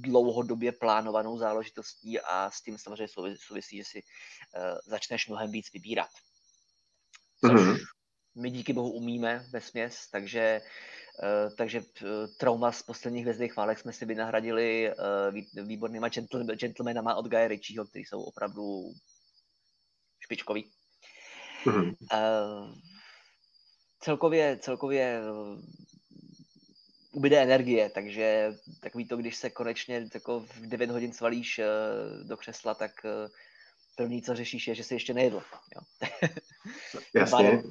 S2: dlouhodobě plánovanou záležitostí a s tím samozřejmě souvisí, že si začneš mnohem víc vybírat. Což mm-hmm. my díky bohu umíme ve směs, takže Uh, takže uh, trauma z posledních hvězdných válek jsme si vynahradili uh, výbornýma gentleman, gentlemanama od Guy Ritchieho, kteří jsou opravdu špičkoví. Mm-hmm. Celkově, celkově ubyde energie, takže takový to, když se konečně jako v 9 hodin svalíš do křesla, tak první, co řešíš, je, že jsi ještě nejedl. Jo?
S1: Jasně. tím, pádem,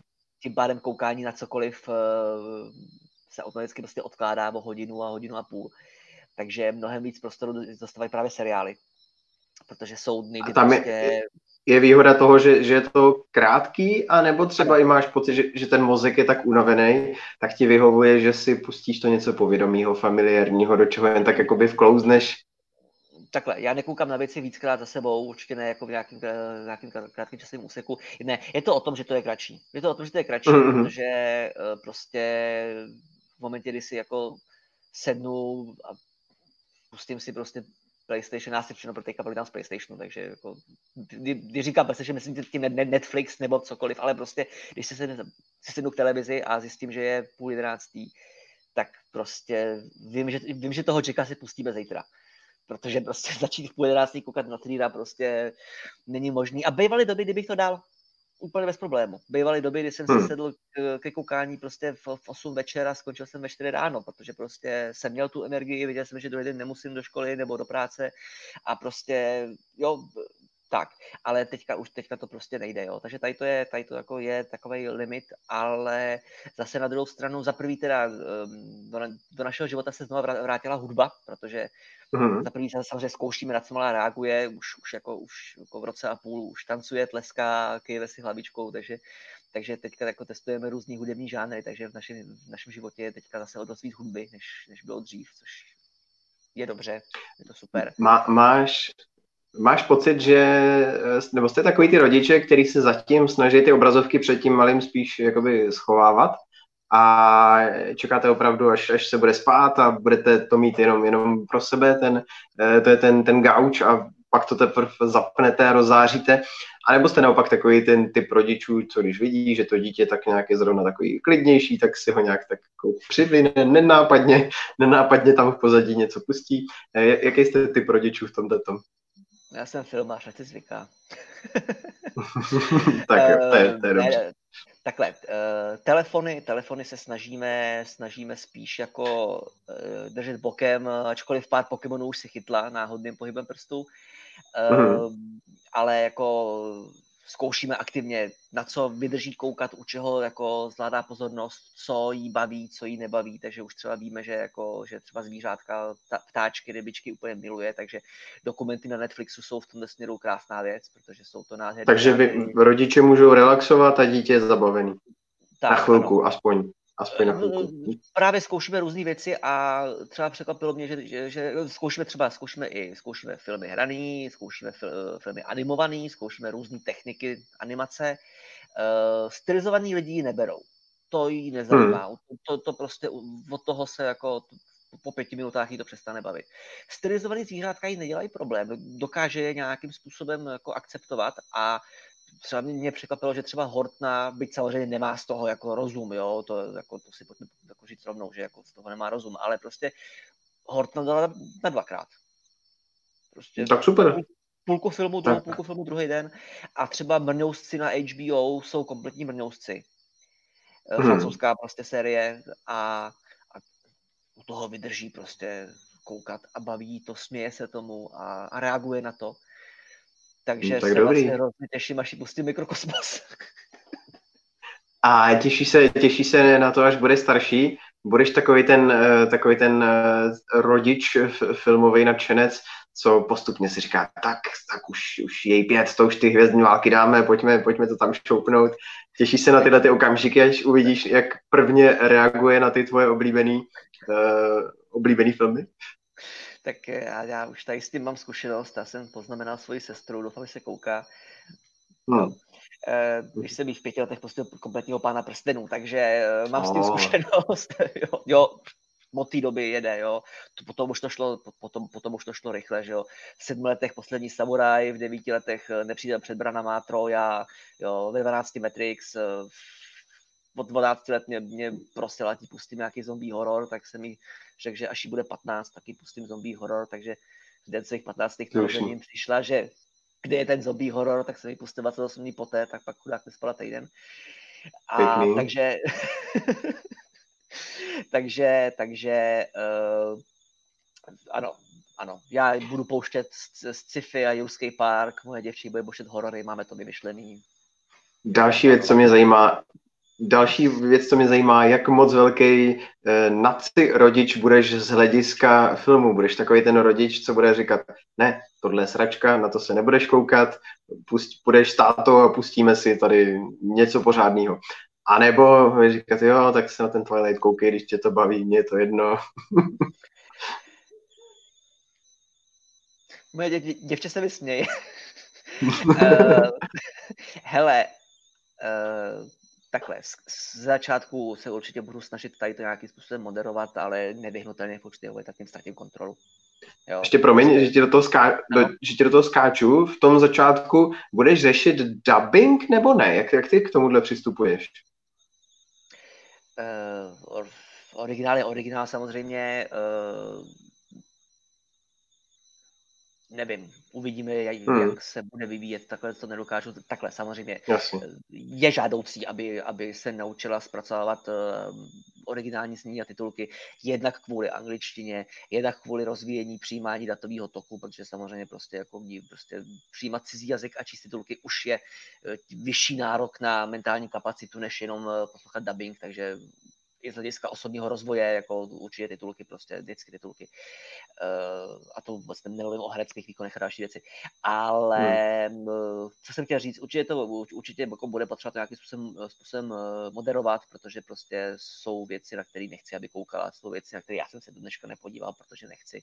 S2: tím pádem koukání na cokoliv se automaticky prostě odkládá o hodinu a hodinu a půl. Takže mnohem víc prostoru dostávají právě seriály, protože jsou někdy tam prostě... Je,
S1: je výhoda toho, že, že je to krátký, anebo třeba i máš pocit, že, že ten mozek je tak unavený, tak ti vyhovuje, že si pustíš to něco povědomího, familiárního, do čeho jen tak jakoby vklouzneš
S2: takhle, já nekoukám na věci víckrát za sebou, určitě ne jako v nějakým, v nějakým krátkým časovém úseku. Ne, je to o tom, že to je kratší. Je to o tom, že to je kratší, mm-hmm. protože uh, prostě v momentě, kdy si jako sednu a pustím si prostě PlayStation, já si všechno pro teďka povídám z PlayStationu, takže jako, kdy, kdy říkám PlayStation, myslím tím Netflix nebo cokoliv, ale prostě, když si sednu, k televizi a zjistím, že je půl jedenáctý, tak prostě vím, že, vím, že toho Jacka si pustíme zítra. Protože prostě začít v půl jedenáctý koukat na Trýra prostě není možný. A bývaly doby, kdybych to dal, úplně bez problému. Bývaly doby, kdy jsem hmm. se sedl ke koukání prostě v, v 8 večera a skončil jsem ve 4 ráno, protože prostě jsem měl tu energii, viděl jsem, že druhý den nemusím do školy nebo do práce a prostě, jo, tak, ale teďka už teďka to prostě nejde, jo. Takže tady to je, tady to jako je takový limit, ale zase na druhou stranu, za prvý teda ehm, do, do našeho života se znova vrátila hudba, protože mm-hmm. za prvý samozřejmě zkoušíme, na co malá reaguje, už, už, jako, už jako v roce a půl už tancuje, tleská, kyjeve si hlavičkou, takže takže teďka jako testujeme různý hudební žánry, takže v našem, v našem životě je teďka zase o dost víc hudby, než, než bylo dřív, což je dobře, je to super.
S1: Má, máš, Máš pocit, že, nebo jste takový ty rodiče, který se zatím snaží ty obrazovky před tím malým spíš jakoby schovávat a čekáte opravdu, až, až se bude spát a budete to mít jenom, jenom pro sebe, ten, eh, to je ten, ten gauč a pak to teprve zapnete a rozzáříte. A nebo jste naopak takový ten typ rodičů, co když vidí, že to dítě tak nějak je zrovna takový klidnější, tak si ho nějak tak jako přivine, nenápadně, nenápadně tam v pozadí něco pustí. Eh, jaký jste typ rodičů v tomto tom?
S2: Já jsem filmář, ať si zvyká.
S1: tak jo, to je, to je eh, dobře.
S2: Takhle, uh, telefony, telefony se snažíme, snažíme spíš jako uh, držet bokem, ačkoliv pár Pokémonů už si chytla náhodným pohybem prstů, mm-hmm. ale jako zkoušíme aktivně, na co vydrží koukat, u čeho jako zvládá pozornost, co jí baví, co jí nebaví, takže už třeba víme, že, jako, že třeba zvířátka, ptáčky, rybičky úplně miluje, takže dokumenty na Netflixu jsou v tomto směru krásná věc, protože jsou to nádherné.
S1: Takže vy, rodiče můžou relaxovat a dítě je zabavený. Tak, na chvilku ano. aspoň. Aspoň na eh, chvilku.
S2: Právě zkoušíme různé věci a třeba překvapilo mě, že, že, že zkoušíme třeba zkoušíme i zkoušíme filmy hraný, zkoušíme fil, filmy animovaný, zkoušíme různé techniky animace. Uh, stylizovaný lidi ji neberou. To jí nezajímá. Hmm. To, to prostě od toho se jako po pěti minutách jí to přestane bavit. Stylizovaný zvířátka jí nedělají problém, dokáže je nějakým způsobem jako akceptovat a třeba mě překvapilo, že třeba Hortna, byť samozřejmě nemá z toho jako rozum, jo, to, jako, to si pojďme jako říct rovnou, že jako z toho nemá rozum, ale prostě Hortna dala na dvakrát.
S1: Prostě tak super.
S2: Půlku filmu, druhou, půlku filmu druhý den a třeba Mrňousci na HBO jsou kompletní Mrňousci. Hmm. Francouzská prostě série a, a u toho vydrží prostě koukat a baví to, směje se tomu a, a reaguje na to. Takže hmm, tak se dobrý. vlastně hrozně těším, až pustím mikrokosmos.
S1: A těší se, těší se na to, až bude starší. Budeš takový ten, eh, takový ten eh, rodič filmový nadšenec, co postupně si říká, tak, tak už, už jej pět, to už ty hvězdní války dáme, pojďme, pojďme to tam šoupnout. Těšíš se na tyhle ty okamžiky, až uvidíš, jak prvně reaguje na ty tvoje oblíbený, uh, oblíbený filmy?
S2: Tak já, já už tady s tím mám zkušenost, já jsem poznamenal svoji sestru, doufám, že se kouká. No, eh, když jsem jí v pěti letech pustil kompletního pána prstenů, takže eh, mám s tím zkušenost. jo, jo, od té doby jede, jo. Potom už to šlo, potom, potom už to šlo rychle, že jo. V sedmi letech poslední samuraj, v devíti letech eh, nepřítel před branama, Troja, jo, ve 12 Matrix, od 12 let mě, mě prosila, ať pustím nějaký zombie horor, tak jsem mi řekl, že až jí bude 15, taky pustím zombie horor, takže v den svých 15. narozenin přišla, že kde je ten zombie horor, tak jsem mi pustil 28 dní poté, tak pak chudák nespala týden. A Pěkný. takže takže, takže uh, ano, ano, já budu pouštět z, z sci-fi a Jurský park, moje děvčí bude pouštět horory, máme to vymyšlený.
S1: Další věc, co mě zajímá, Další věc, co mě zajímá, jak moc velký eh, naci rodič budeš z hlediska filmu. Budeš takový ten rodič, co bude říkat, ne, tohle je sračka, na to se nebudeš koukat, pust, půjdeš s tátou a pustíme si tady něco pořádného. A nebo říkat, jo, tak se na ten Twilight koukej, když tě to baví, mě je to jedno.
S2: Moje dě, děvče se vysměje. uh, hele, uh, takhle, z, z začátku se určitě budu snažit tady to nějakým způsobem moderovat, ale nevyhnutelně v určitě tak tím ztratím kontrolu.
S1: Jo. Ještě promiň, že ti, do toho ská... do, že ti do toho skáču. V tom začátku budeš řešit dubbing nebo ne? Jak, jak ty k tomuhle přistupuješ?
S2: Uh, originál je originál samozřejmě. Uh, nevím, uvidíme, jak, hmm. jak se bude vyvíjet, takhle to nedokážu, takhle samozřejmě Jasně. je žádoucí, aby, aby se naučila zpracovávat uh, originální znění a titulky, jednak kvůli angličtině, jednak kvůli rozvíjení přijímání datového toku, protože samozřejmě prostě jako prostě přijímat cizí jazyk a číst titulky už je uh, vyšší nárok na mentální kapacitu, než jenom uh, poslouchat dubbing, takže i z hlediska osobního rozvoje, jako určitě titulky, prostě dětské titulky. Uh, a to vlastně nemluvím o hereckých výkonech a další věci. Ale hmm. co jsem chtěl říct, určitě to určitě jako bude potřeba to nějakým způsobem, způsobem eh, moderovat, protože prostě jsou věci, na které nechci, aby koukala, jsou věci, na které já jsem se do dneška nepodíval, protože nechci.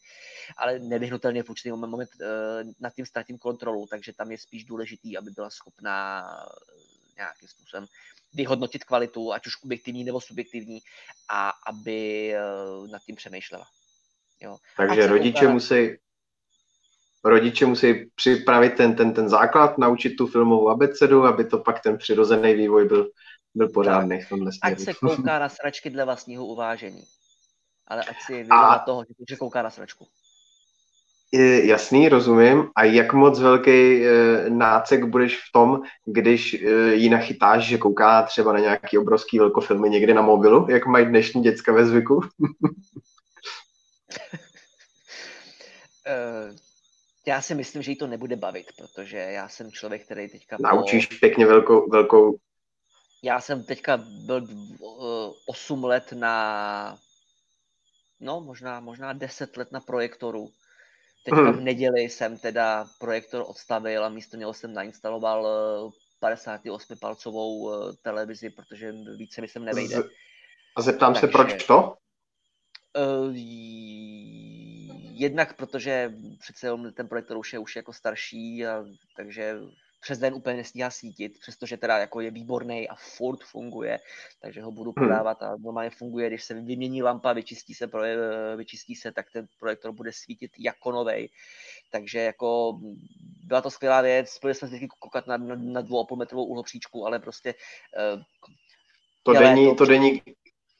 S2: Ale nevyhnutelně v určitý moment, moment uh, nad tím ztratím kontrolu, takže tam je spíš důležitý, aby byla schopná nějakým způsobem vyhodnotit kvalitu, ať už objektivní nebo subjektivní, a aby eh, nad tím přemýšlela. Jo.
S1: Takže rodiče kouká... musí rodiče musí připravit ten, ten, ten základ, naučit tu filmovou abecedu, aby to pak ten přirozený vývoj byl, byl podávný v tomhle
S2: směru. Ať se kouká na sračky dle vlastního uvážení. Ale ať si vědomá a... toho, že kouká na sračku.
S1: Jasný, rozumím. A jak moc velký e, nácek budeš v tom, když e, ji nachytáš, že kouká třeba na nějaký obrovský velkofilmy někde na mobilu, jak mají dnešní děcka ve zvyku?
S2: uh, já si myslím, že jí to nebude bavit, protože já jsem člověk, který teďka...
S1: Naučíš po... pěkně velkou, velkou...
S2: Já jsem teďka byl uh, 8 let na... No, možná, možná 10 let na projektoru Teďka v neděli jsem teda projektor odstavil a místo něho jsem nainstaloval 58-palcovou eh, eh, televizi, protože více mi sem nevejde.
S1: A zeptám Takže, se, proč to?
S2: Uh, jednak protože přece ten projektor už je už jako starší, a, takže přes den úplně nestíhá sítit, přestože teda jako je výborný a furt funguje, takže ho budu podávat a normálně funguje, když se vymění lampa, vyčistí se, vyčistí se, tak ten projektor bude svítit jako novej. Takže jako byla to skvělá věc, byli jsme vždycky koukat na, na, na dvou a půl metrovou úhlopříčku, ale prostě uh,
S1: to, denní, to, to denní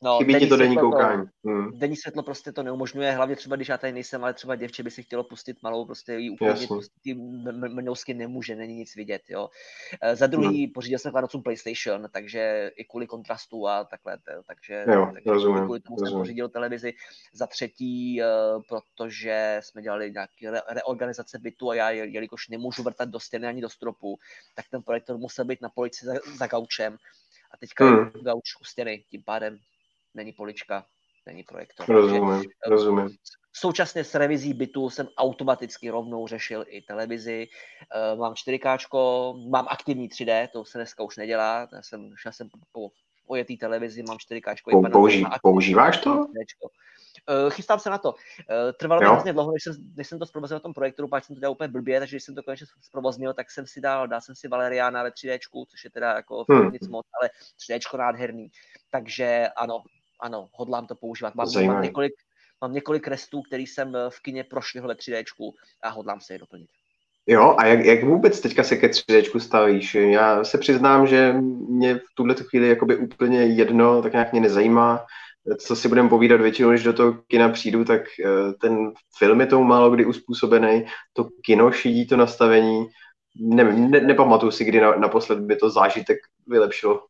S1: No, Chybí ti to denní koukání.
S2: Hmm. Denní světlo prostě to neumožňuje, hlavně třeba, když já tady nejsem, ale třeba děvče by si chtělo pustit malou, prostě jí uklidnit, prostě mňousky nemůže, není nic vidět, jo. E, za druhý hmm. pořídil jsem Vánocům PlayStation, takže i kvůli kontrastu a takhle, takže,
S1: jo,
S2: takže
S1: rozumím,
S2: kvůli tomu rozumím. jsem pořídil televizi. Za třetí, e, protože jsme dělali nějaké re- reorganizace bytu a já, jelikož nemůžu vrtat do stěny ani do stropu, tak ten projektor musel být na polici za, za gaučem a teďka hmm. je gauč u stěny, tím pádem není polička, není projektor.
S1: Rozumím, Takže, rozumím.
S2: Současně s revizí bytu jsem automaticky rovnou řešil i televizi. Uh, mám 4K, mám aktivní 3D, to se dneska už nedělá. Já jsem, šel jsem po ojetý televizi, mám 4K.
S1: Použí, používáš to? 3D.
S2: Uh, chystám se na to. Trvalo mi hrozně dlouho, než jsem, než jsem to zprovoznil na tom projektu, pak jsem to dělal úplně blbě, takže když jsem to konečně zprovoznil, tak jsem si dal, dal jsem si Valeriana ve 3D, což je teda jako hmm. nic moc, ale 3D nádherný. Takže ano, ano, hodlám to používat. Mám, mám několik, mám několik restů, který jsem v kině prošvihl ve 3D a hodlám se je doplnit.
S1: Jo, a jak, jak vůbec teďka se ke 3D stavíš? Já se přiznám, že mě v tuhle chvíli jakoby úplně jedno, tak nějak mě nezajímá co si budeme povídat většinou, když do toho kina přijdu, tak eh, ten film je tomu málo kdy uspůsobený, to kino šidí to nastavení, ne, ne, nepamatuju si, kdy na, naposled by to zážitek vylepšilo.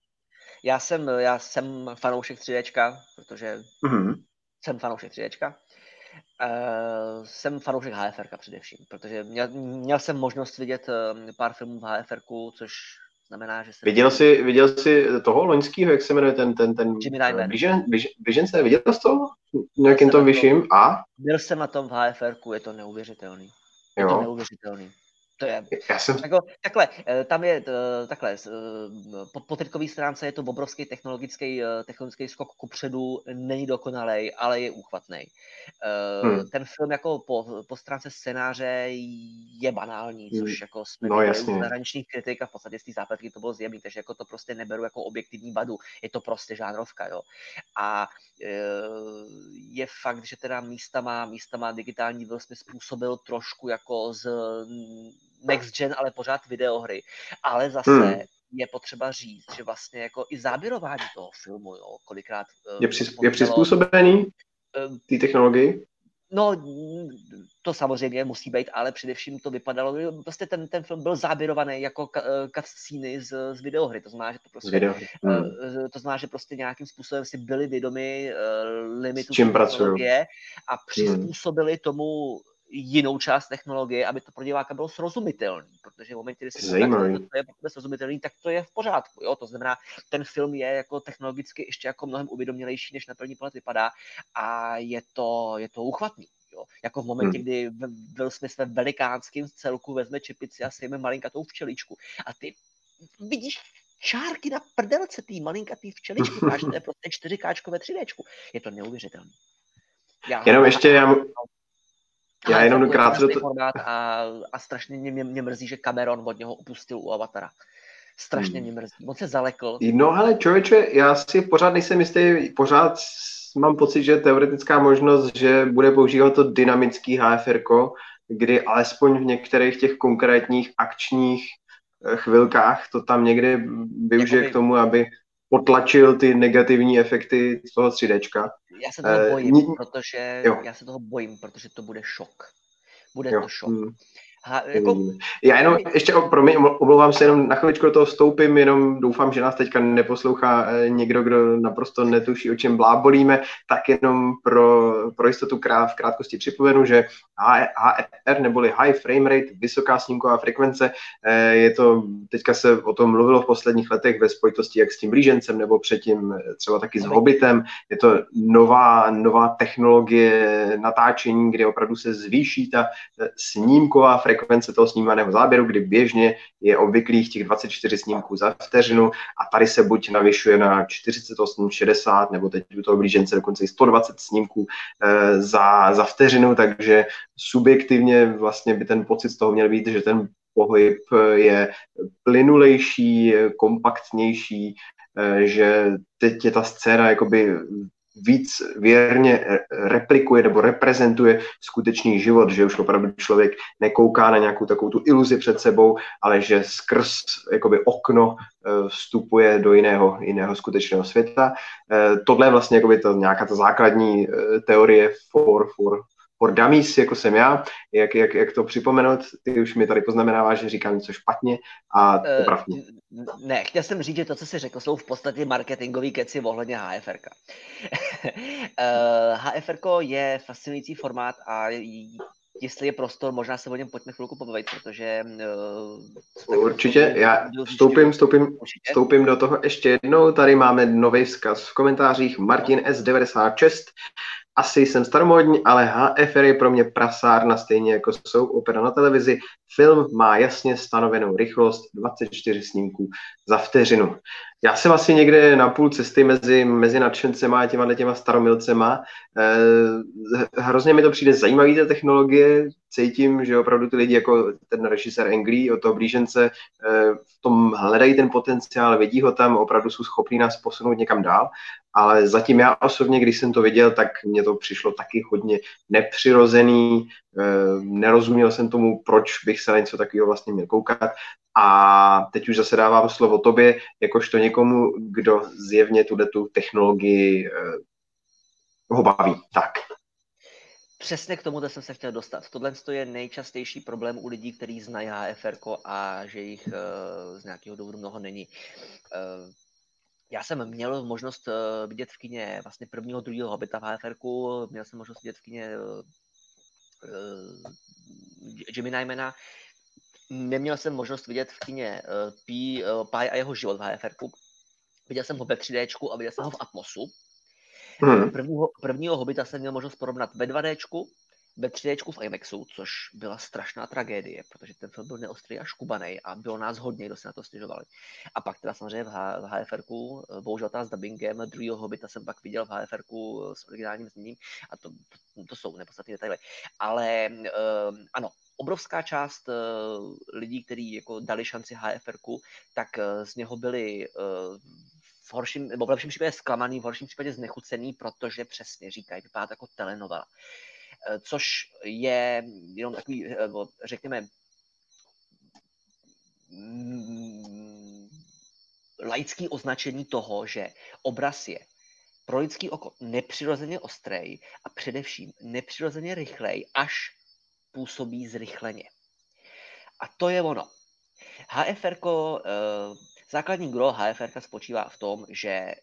S2: Já jsem, já jsem fanoušek 3D, protože mm-hmm. jsem fanoušek 3D. Uh, eh, jsem fanoušek HFR především, protože měl, měl jsem možnost vidět uh, pár filmů v HFR, což Znamená, že se...
S1: Viděl jsi, viděl jsi toho loňského, jak se jmenuje ten, ten, ten
S2: Jimmy Nyman.
S1: Běžence, viděl jsi to? Nějakým tom vyšším? A?
S2: Byl jsem na tom v HFR, je to neuvěřitelný. Je jo. to neuvěřitelný. To je,
S1: Já jsem...
S2: Jako, takhle, eh, tam je eh, takhle, eh, po, po trikový stránce je to obrovský technologický, technologický skok kupředu, není dokonalej, ale je úchvatný. Hmm. Ten film jako po, po stránce scénáře je banální, což hmm. jako jsme no, jasně. zahraničních kritik a v podstatě z té zápletky to bylo zjemný, takže jako to prostě neberu jako objektivní vadu, je to prostě žánrovka, jo. A je fakt, že teda místa má, místa má digitální vlastně způsobil trošku jako z next gen, ale pořád videohry. Ale zase hmm. je potřeba říct, že vlastně jako i záběrování toho filmu, jo, kolikrát...
S1: Je, při, je přizpůsobený ehm, té technologii?
S2: No, to samozřejmě musí být, ale především to vypadalo, prostě ten, ten film byl záběrovaný jako cutscene z, z videohry, to znamená, že to prostě, hmm. to znamená, že prostě nějakým způsobem si byli vědomi limitu technologie a hmm. přizpůsobili hmm. tomu jinou část technologie, aby to pro diváka bylo srozumitelné, protože v momentě, kdy si to, to je pro srozumitelný, tak to je v pořádku. Jo? To znamená, ten film je jako technologicky ještě jako mnohem uvědomělejší, než na první pohled vypadá a je to, je to uchvatný. Jo? Jako v momentě, hmm. kdy byl jsme ve velikánském celku vezme čepici a sejme malinkatou včeličku a ty vidíš čárky na prdelce tý malinkatý včeličky, máš to je prostě 4K ve 3D. Je to neuvěřitelné.
S1: Já Jenom ještě, já, já jenom krátce do
S2: to... a, a strašně mě, mě, mrzí, že Cameron od něho opustil u Avatara. Strašně hmm. mě mrzí. On se zalekl.
S1: No ale člověče, já si pořád nejsem jistý, pořád mám pocit, že je teoretická možnost, že bude používat to dynamický HFR, kdy alespoň v některých těch konkrétních akčních eh, chvilkách to tam někdy využije k tomu, aby potlačil ty negativní efekty z toho 3D.
S2: Já se toho eh, bojím, uh, protože jo. já se toho bojím, protože to bude šok. Bude jo. to šok. Hmm.
S1: Jako... Já jenom ještě, pro mě, omlouvám se, jenom na chviličku do toho vstoupím, jenom doufám, že nás teďka neposlouchá eh, někdo, kdo naprosto netuší, o čem blábolíme, tak jenom pro, pro jistotu krát, v krátkosti připomenu, že HFR neboli High Frame Rate, vysoká snímková frekvence, eh, je to, teďka se o tom mluvilo v posledních letech ve spojitosti jak s tím blížencem, nebo předtím eh, třeba taky s Hobbitem, je to nová, nová technologie natáčení, kde opravdu se zvýší ta snímková frekvence frekvence toho snímaného záběru, kdy běžně je obvyklých těch 24 snímků za vteřinu a tady se buď navyšuje na 48, 60 nebo teď u toho blížence dokonce i 120 snímků e, za, za vteřinu, takže subjektivně vlastně by ten pocit z toho měl být, že ten pohyb je plynulejší, kompaktnější, eh, že teď je ta scéna jakoby víc věrně replikuje nebo reprezentuje skutečný život, že už opravdu člověk nekouká na nějakou takovou tu iluzi před sebou, ale že skrz jakoby okno eh, vstupuje do jiného, jiného skutečného světa. Eh, tohle je vlastně jakoby to, nějaká ta základní eh, teorie for, for for dummies, jako jsem já, jak, jak, jak to připomenout, ty už mi tady poznamenáváš, že říkám něco špatně a uh,
S2: Ne, chtěl jsem říct, že to, co jsi řekl, jsou v podstatě marketingový keci ohledně HFR. uh, HFR je fascinující formát a jestli je prostor, možná se o něm pojďme chvilku pobavit, protože...
S1: Uh, Určitě, já vstoupím, vstoupím, vstoupím do toho ještě jednou. Tady máme nový vzkaz v komentářích. Martin S96 asi jsem staromodní, ale HFR je pro mě prasárna, stejně jako jsou opera na televizi. Film má jasně stanovenou rychlost 24 snímků za vteřinu. Já jsem asi někde na půl cesty mezi, mezi nadšencema a těma, těma staromilcema. Eh, hrozně mi to přijde zajímavý, ta technologie. Cítím, že opravdu ty lidi jako ten režisér Angry od toho blížence eh, v tom hledají ten potenciál, vidí ho tam, opravdu jsou schopní nás posunout někam dál. Ale zatím já osobně, když jsem to viděl, tak mně to přišlo taky hodně nepřirozený. Eh, nerozuměl jsem tomu, proč bych se na něco takového vlastně měl koukat. A teď už zase dávám slovo tobě, jakožto někomu, kdo zjevně tu technologii eh, ho baví. Tak.
S2: Přesně k tomu jsem se chtěl dostat. Tohle je nejčastější problém u lidí, kteří znají HFR a že jich uh, z nějakého důvodu mnoho není. Uh, já jsem měl možnost uh, vidět v kině vlastně prvního, druhého Hobita v HFR, měl jsem možnost vidět v kině Jimmy Nymana, neměl jsem možnost vidět v kině P, uh, Pi a jeho život v HFR. Viděl jsem ho ve 3D a viděl jsem ho v Atmosu. Hmm. Prvního, prvního Hobita jsem měl možnost porovnat ve 2D, ve 3D v IMAXu, což byla strašná tragédie, protože ten film byl neostrý a škubaný a bylo nás hodně, kdo se na to stěžovali. A pak teda samozřejmě v, H, v HFR, bohužel ta s dubbingem, druhého Hobita jsem pak viděl v HFR s originálním zněním a to, to, jsou nepodstatné detaily. Ale uh, ano, obrovská část uh, lidí, kteří jako dali šanci HFR, tak uh, z něho byli uh, v horším, nebo v lepším případě zklamaný, v horším případě znechucený, protože přesně říkají, vypadá to jako telenovela. Což je jenom takový, řekněme, mm, laický označení toho, že obraz je pro lidský oko nepřirozeně ostrý a především nepřirozeně rychlej, až působí zrychleně. A to je ono. HFR, eh, základní gro HFR spočívá v tom, že eh,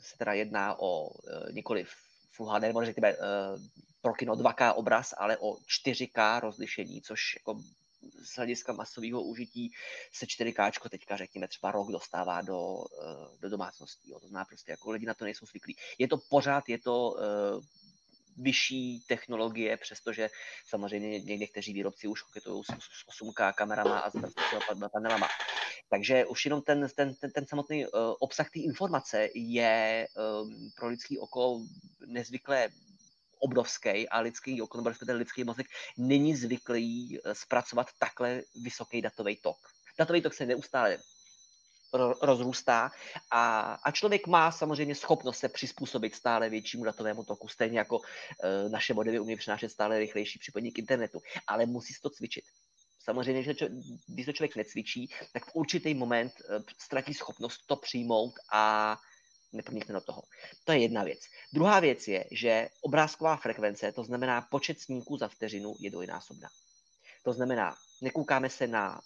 S2: se teda jedná o eh, nikoli Full HD, nebo řekněme pro kino 2K obraz, ale o 4K rozlišení, což jako z hlediska masového užití se 4K teďka řekněme třeba rok dostává do, do domácností. Jo. To znamená prostě jako lidi na to nejsou zvyklí. Je to pořád, je to vyšší technologie, přestože samozřejmě někteří výrobci už koketují s 8K kamerama a s panelama. Takže už jenom ten, ten, ten, ten samotný uh, obsah té informace je um, pro lidský oko nezvykle obrovský a lidský oko, nebo ten lidský mozek není zvyklý eh, zpracovat takhle vysoký datový tok. Datový tok se neustále rozrůstá a, a člověk má samozřejmě schopnost se přizpůsobit stále většímu datovému toku, stejně jako e, naše modely umí přinášet stále rychlejší připojení k internetu, ale musí se to cvičit. Samozřejmě, když to člověk necvičí, tak v určitý moment e, ztratí schopnost to přijmout a nepronikne do toho. To je jedna věc. Druhá věc je, že obrázková frekvence, to znamená počet snímků za vteřinu, je dvojnásobná. To znamená, nekoukáme se na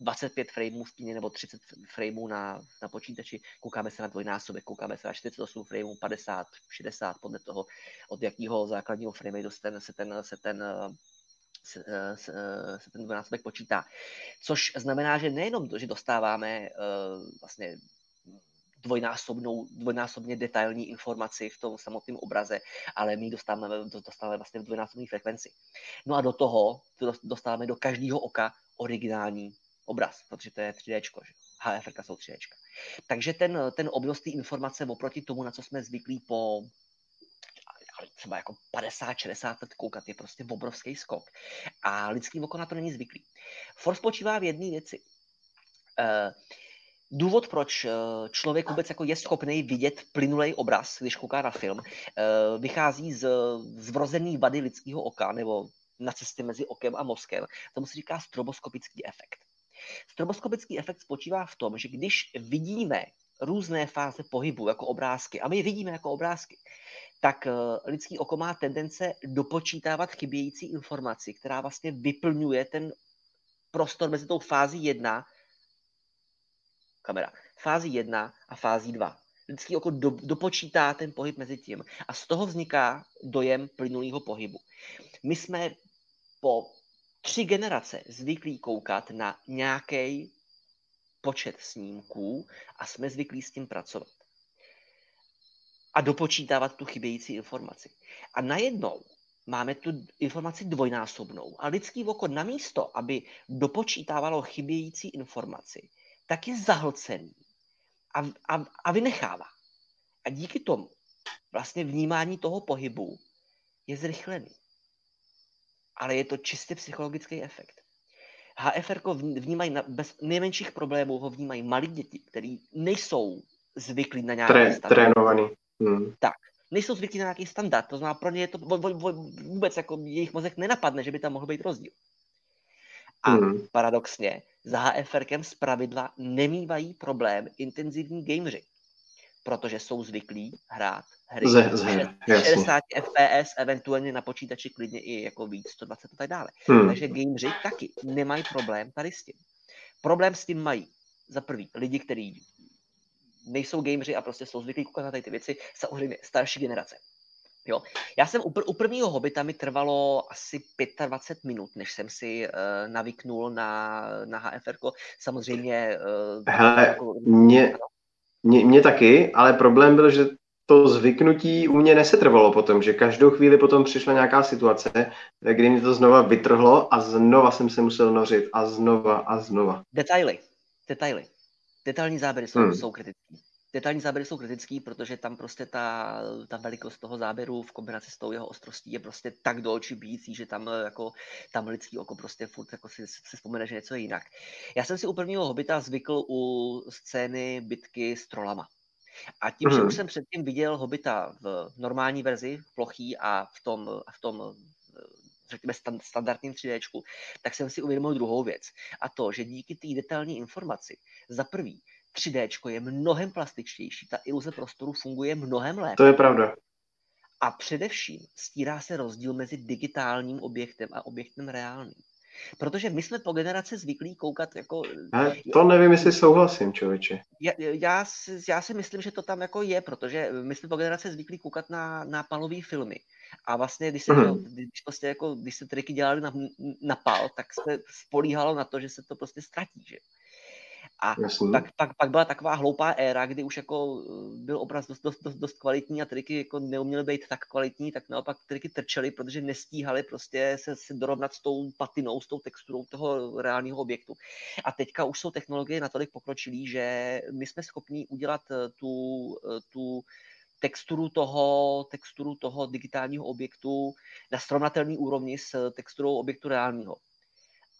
S2: 25 frameů v kíně nebo 30 frameů na, na počítači, koukáme se na dvojnásobek, koukáme se na 48 frameů, 50, 60, podle toho, od jakého základního frameu se ten, se ten, se ten se, ten dvojnásobek počítá. Což znamená, že nejenom že dostáváme uh, vlastně dvojnásobnou, dvojnásobně detailní informaci v tom samotném obraze, ale my dostáváme, dostáváme vlastně v dvojnásobné frekvenci. No a do toho dostáváme do každého oka originální obraz, protože to je 3D, že? HFR jsou 3D. Takže ten, ten obnos té informace oproti tomu, na co jsme zvyklí po třeba jako 50-60 let koukat, je prostě obrovský skok. A lidský oko na to není zvyklý. Force spočívá v jedné věci. Uh, důvod, proč eh, člověk vůbec jako je schopný vidět plynulej obraz, když kouká na film, eh, vychází z, z vrozený vady lidského oka nebo na cestě mezi okem a mozkem. Tomu se říká stroboskopický efekt. Stroboskopický efekt spočívá v tom, že když vidíme různé fáze pohybu jako obrázky, a my je vidíme jako obrázky, tak eh, lidský oko má tendence dopočítávat chybějící informaci, která vlastně vyplňuje ten prostor mezi tou fází 1, kamera, fází 1 a fází 2. Lidský oko do, dopočítá ten pohyb mezi tím a z toho vzniká dojem plynulého pohybu. My jsme po tři generace zvyklí koukat na nějaký počet snímků a jsme zvyklí s tím pracovat. A dopočítávat tu chybějící informaci. A najednou máme tu informaci dvojnásobnou a lidský oko namísto, aby dopočítávalo chybějící informaci, tak je zahlcený a, a, a vynechává. A díky tomu vlastně vnímání toho pohybu je zrychlený. Ale je to čistě psychologický efekt. HFR vnímají na, bez nejmenších problémů, ho vnímají malí děti, kteří nejsou zvyklí na nějaký
S1: Tré, Trénovaný. Hmm.
S2: Tak, nejsou zvyklí na nějaký standard, to znamená pro ně je to vůbec jako jejich mozek nenapadne, že by tam mohl být rozdíl. A hmm. paradoxně, za HFRkem z pravidla nemývají problém intenzivní gameři, protože jsou zvyklí hrát hry ze, ze, 60 FPS, eventuálně na počítači klidně i jako víc, 120 a tak dále. Hmm. Takže gameři taky nemají problém tady s tím. Problém s tím mají za prvý lidi, kteří nejsou gameři a prostě jsou zvyklí koukat na ty věci, samozřejmě starší generace. Jo. Já jsem u, u prvního hobita mi trvalo asi 25 minut, než jsem si uh, navyknul na, na HFR. Samozřejmě...
S1: Uh, Hele, jako, mě, mě, mě taky, ale problém byl, že to zvyknutí u mě nesetrvalo potom, že každou chvíli potom přišla nějaká situace, kdy mě to znova vytrhlo a znova jsem se musel nořit a znova a znova.
S2: Detaily, detaily. Detailní záběry jsou, hmm. jsou kritické. Detailní záběry jsou kritický, protože tam prostě ta, ta velikost toho záběru v kombinaci s tou jeho ostrostí je prostě tak do očí bíjící, že tam jako tam lidský oko prostě furt jako si, si vzpomene, že něco je jinak. Já jsem si u prvního hobita zvykl u scény bitky s trolama. A tím, mm. že už jsem předtím viděl hobita v normální verzi, v plochý a v tom, v tom řekněme, standardním 3D, tak jsem si uvědomil druhou věc. A to, že díky té detailní informaci, za prvý, 3D je mnohem plastičtější, ta iluze prostoru funguje mnohem lépe.
S1: To je pravda.
S2: A především stírá se rozdíl mezi digitálním objektem a objektem reálným. Protože my jsme po generaci zvyklí koukat jako...
S1: Ale to nevím, jestli souhlasím, člověče.
S2: Já, já, si, já si myslím, že to tam jako je, protože my jsme po generaci zvyklí koukat na, na palové filmy. A vlastně, když se, mm. když prostě jako, když se triky dělali na, na pal, tak se spolíhalo na to, že se to prostě ztratí, že? A pak, pak, pak, byla taková hloupá éra, kdy už jako eh, byl obraz dost, dost, dost, dost kvalitní a triky jako neuměly být tak kvalitní, tak naopak triky trčely, protože nestíhali prostě se, se dorovnat s tou patinou, s tou texturou toho reálného objektu. A teďka už jsou technologie natolik pokročilé, že my jsme schopni udělat eh, tu, eh, tu texturu toho, texturu toho digitálního objektu na srovnatelný úrovni s texturou objektu reálního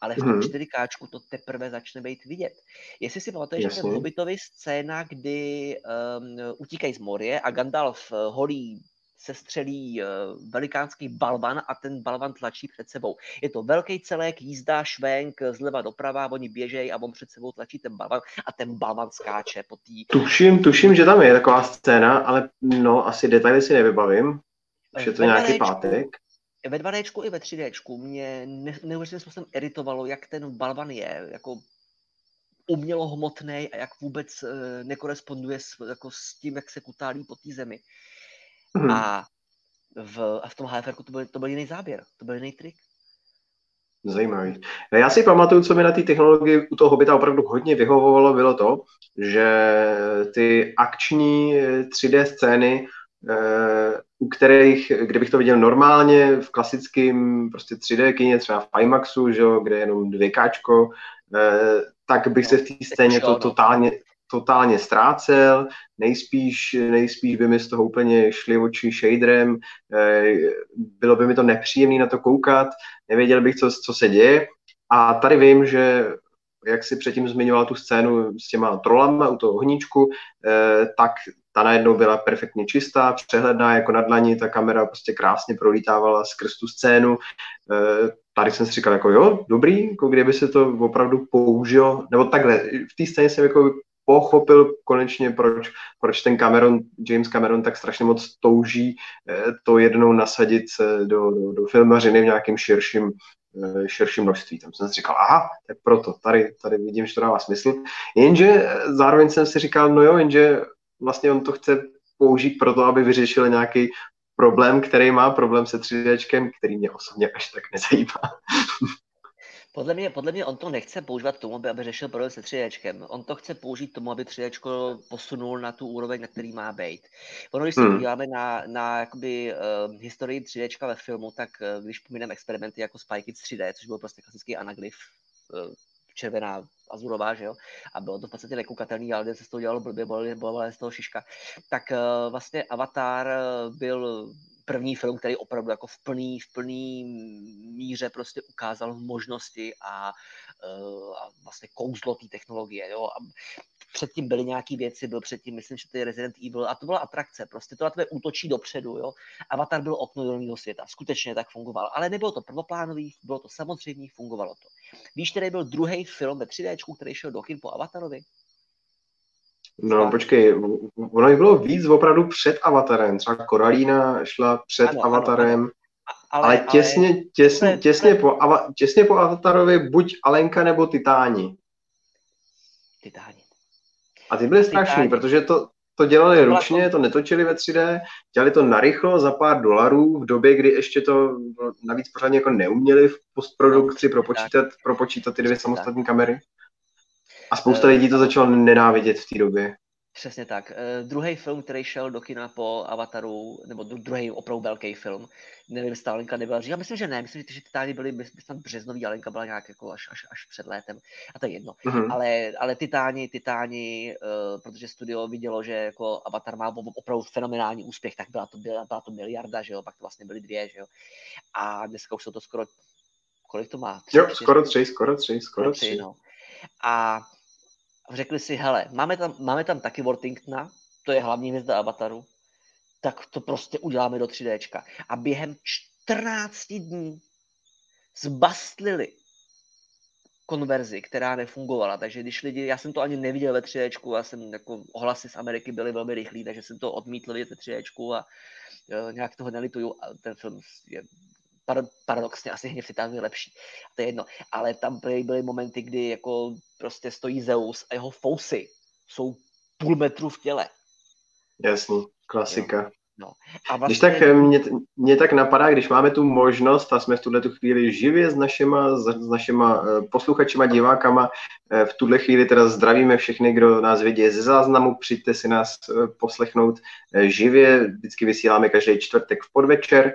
S2: ale v tom mm. 4K to teprve začne být vidět. Jestli si pamatuješ, že v Hobbitovi scéna, kdy um, utíkají z Morie a Gandalf uh, holí se střelí uh, velikánský balvan a ten balvan tlačí před sebou. Je to velký celek, jízda, švenk, zleva doprava, oni běžejí a on před sebou tlačí ten balvan a ten balvan skáče po tý...
S1: Tuším, tuším, že tam je taková scéna, ale no, asi detaily si nevybavím. Už je to nějaký pátek
S2: ve 2D i ve 3D mě ne, neuvěřitelným způsobem iritovalo, jak ten balvan je, jako umělo hmotný a jak vůbec e, nekoresponduje s, jako s tím, jak se kutálí po té zemi. Hmm. A, v, a v tom HFR to byl, to byl jiný záběr, to byl jiný trik.
S1: Zajímavý. Já si pamatuju, co mi na té technologii u toho hobita opravdu hodně vyhovovalo, bylo to, že ty akční 3D scény Eh, u kterých, kdybych to viděl normálně v klasickém prostě 3D kině, třeba v IMAXu, že kde je jenom 2K, eh, tak bych se v té scéně to totálně, totálně ztrácel, nejspíš, nejspíš by mi z toho úplně šli oči shaderem, eh, bylo by mi to nepříjemné na to koukat, nevěděl bych, co, co se děje. A tady vím, že jak si předtím zmiňoval tu scénu s těma trolama u toho ohníčku, tak ta najednou byla perfektně čistá, přehledná jako na dlani, ta kamera prostě krásně prolítávala skrz tu scénu. E, tady jsem si říkal, jako jo, dobrý, jako kdyby se to opravdu použilo, nebo takhle, v té scéně jsem jako pochopil konečně, proč, proč ten Cameron, James Cameron tak strašně moc touží e, to jednou nasadit do, do, do filmařiny v nějakém širším, e, širším množství. Tam jsem si říkal, aha, tak proto, tady, tady vidím, že to dává smysl. Jenže zároveň jsem si říkal, no jo, jenže vlastně on to chce použít pro to, aby vyřešil nějaký problém, který má problém se 3D, který mě osobně až tak nezajímá.
S2: Podle mě, podle mě on to nechce používat tomu, aby, aby řešil problém se 3 On to chce použít tomu, aby 3 posunul na tu úroveň, na který má být. Ono, když se hmm. podíváme na, na jakoby, uh, historii 3 ve filmu, tak uh, když pomineme experimenty jako Spy Kids 3D, což byl prostě klasický anaglyf, uh, červená azurová, že jo, a bylo to v podstatě nekoukatelný, ale se z toho dělalo blbě, byla z toho šiška, tak uh, vlastně Avatar byl první film, který opravdu jako v plný, v plný míře prostě ukázal možnosti a, uh, a vlastně kouzlo té technologie. Jo? A předtím byly nějaké věci, byl předtím, myslím, že to je Resident Evil a to byla atrakce, prostě to na tebe útočí dopředu, jo. Avatar byl okno do jiného světa, skutečně tak fungoval, ale nebylo to prvoplánový, bylo to samozřejmě, fungovalo to. Víš, který byl druhý film ve 3D, který šel do kin po Avatarovi?
S1: No počkej, ono jich bylo víc opravdu před Avatarem. Třeba Koralína šla před ano, Avatarem. Ano. Ale, ale těsně, ale... těsně, těsně, po, těsně po Avatarovi buď Alenka nebo Titáni.
S2: Titáni.
S1: A ty byly strašný, protože to, to dělali ručně, to netočili ve 3D, dělali to narychlo za pár dolarů v době, kdy ještě to navíc pořádně jako neuměli v postprodukci propočítat, propočítat ty dvě samostatné kamery. A spousta lidí to začalo nenávidět v té době.
S2: Přesně tak. Uh, druhý film, který šel do kina po Avataru, nebo druhý opravdu velký film, nevím, jestli Alenka nebyla Já myslím, že ne, myslím, že ty Titány byly, myslím, tam březnový, Alenka byla nějak jako až, až, až před létem. A to je jedno. Mm-hmm. Ale, ale Titáni, Titáni, uh, protože studio vidělo, že jako Avatar má opravdu fenomenální úspěch, tak byla to, byla, byla to miliarda, že jo, pak to vlastně byly dvě, že jo. A dneska už jsou to skoro, kolik to má?
S1: Tři, jo, skoro tři, skoro tři, skoro tři. tři no.
S2: A řekli si, hele, máme tam, máme tam taky Worthingtona, to je hlavní hvězda Avataru, tak to prostě uděláme do 3D. A během 14 dní zbastlili konverzi, která nefungovala. Takže když lidi, já jsem to ani neviděl ve 3D, já jsem jako ohlasy z Ameriky byly velmi rychlí, takže jsem to odmítl vidět ve 3D a uh, nějak toho nelituju. Ten film je paradoxně asi hněv Titán je lepší. To je jedno. Ale tam byly, byly momenty, kdy jako prostě stojí Zeus a jeho fousy jsou půl metru v těle.
S1: Jasný, klasika. Jo.
S2: No.
S1: A vlastně... Když tak eh, mě, mě tak napadá, když máme tu možnost a jsme v tuhle tu chvíli živě s našima, s našima eh, posluchačima, divákama, eh, v tuhle chvíli teda zdravíme všechny, kdo nás vidí ze záznamu, přijďte si nás poslechnout živě, vždycky vysíláme každý čtvrtek v podvečer.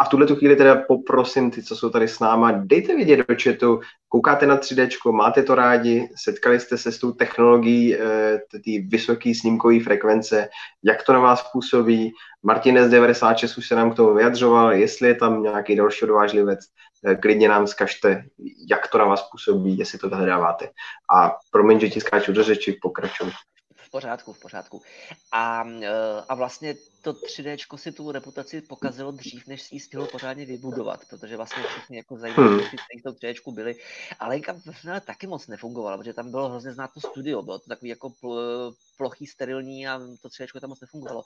S1: A v tuhle tu chvíli teda poprosím ty, co jsou tady s náma, dejte vidět do chatu, koukáte na 3D, máte to rádi, setkali jste se s tou technologií eh, ty vysoké snímkové frekvence, jak to na vás působí. Martinez 96 už se nám k tomu vyjadřoval, jestli je tam nějaký další odvážlivec, eh, klidně nám zkažte, jak to na vás působí, jestli to vyhledáváte. A promiň, že ti skáču do řeči, pokračuj
S2: v pořádku, v pořádku. A, e, a vlastně to 3D si tu reputaci pokazilo dřív, než si ji stihlo pořádně vybudovat, protože vlastně všichni jako zajímavé hmm. kteří v tom 3D byli. Ale Lenka finále taky moc nefungovala, protože tam bylo hrozně znát to studio, bylo to takový jako pl, plochý, sterilní a to 3D tam moc nefungovalo.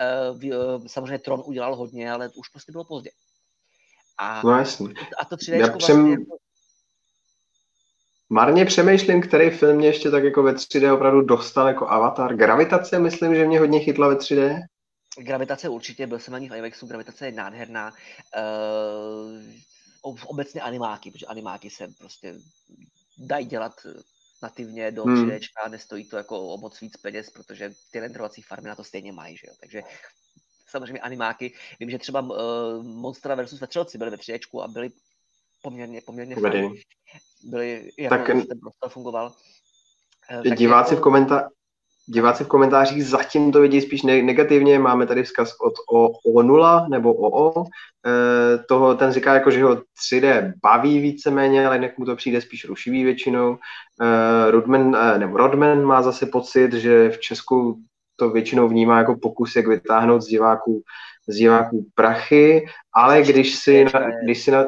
S2: E, e, samozřejmě Tron udělal hodně, ale už prostě bylo pozdě.
S1: A, no, jasný.
S2: a to 3D Já vlastně přem... jako,
S1: Marně přemýšlím, který film mě ještě tak jako ve 3D opravdu dostal jako Avatar. Gravitace, myslím, že mě hodně chytla ve 3D.
S2: Gravitace určitě, byl jsem na ní v IMAXu, gravitace je nádherná. Uh, obecně animáky, protože animáky se prostě dají dělat nativně do hmm. 3D a nestojí to jako o moc víc peněz, protože ty renderovací farmy na to stejně mají, že jo? takže samozřejmě animáky. Vím, že třeba uh, Monster versus Vetřelci byly ve 3D a byly poměrně, poměrně fajn. Byli, jak tak, ten prostor fungoval.
S1: Eh, diváci, jako... v komentá... diváci v komentářích zatím to vidí spíš negativně. Máme tady vzkaz od o, O0 nebo OO. E, eh, toho, ten říká, jako, že ho 3D baví víceméně, ale jinak mu to přijde spíš rušivý většinou. E, Rodman, e, nebo Rodman má zase pocit, že v Česku to většinou vnímá jako pokus, jak vytáhnout z diváků, z diváků prachy, ale když si, na, když si na,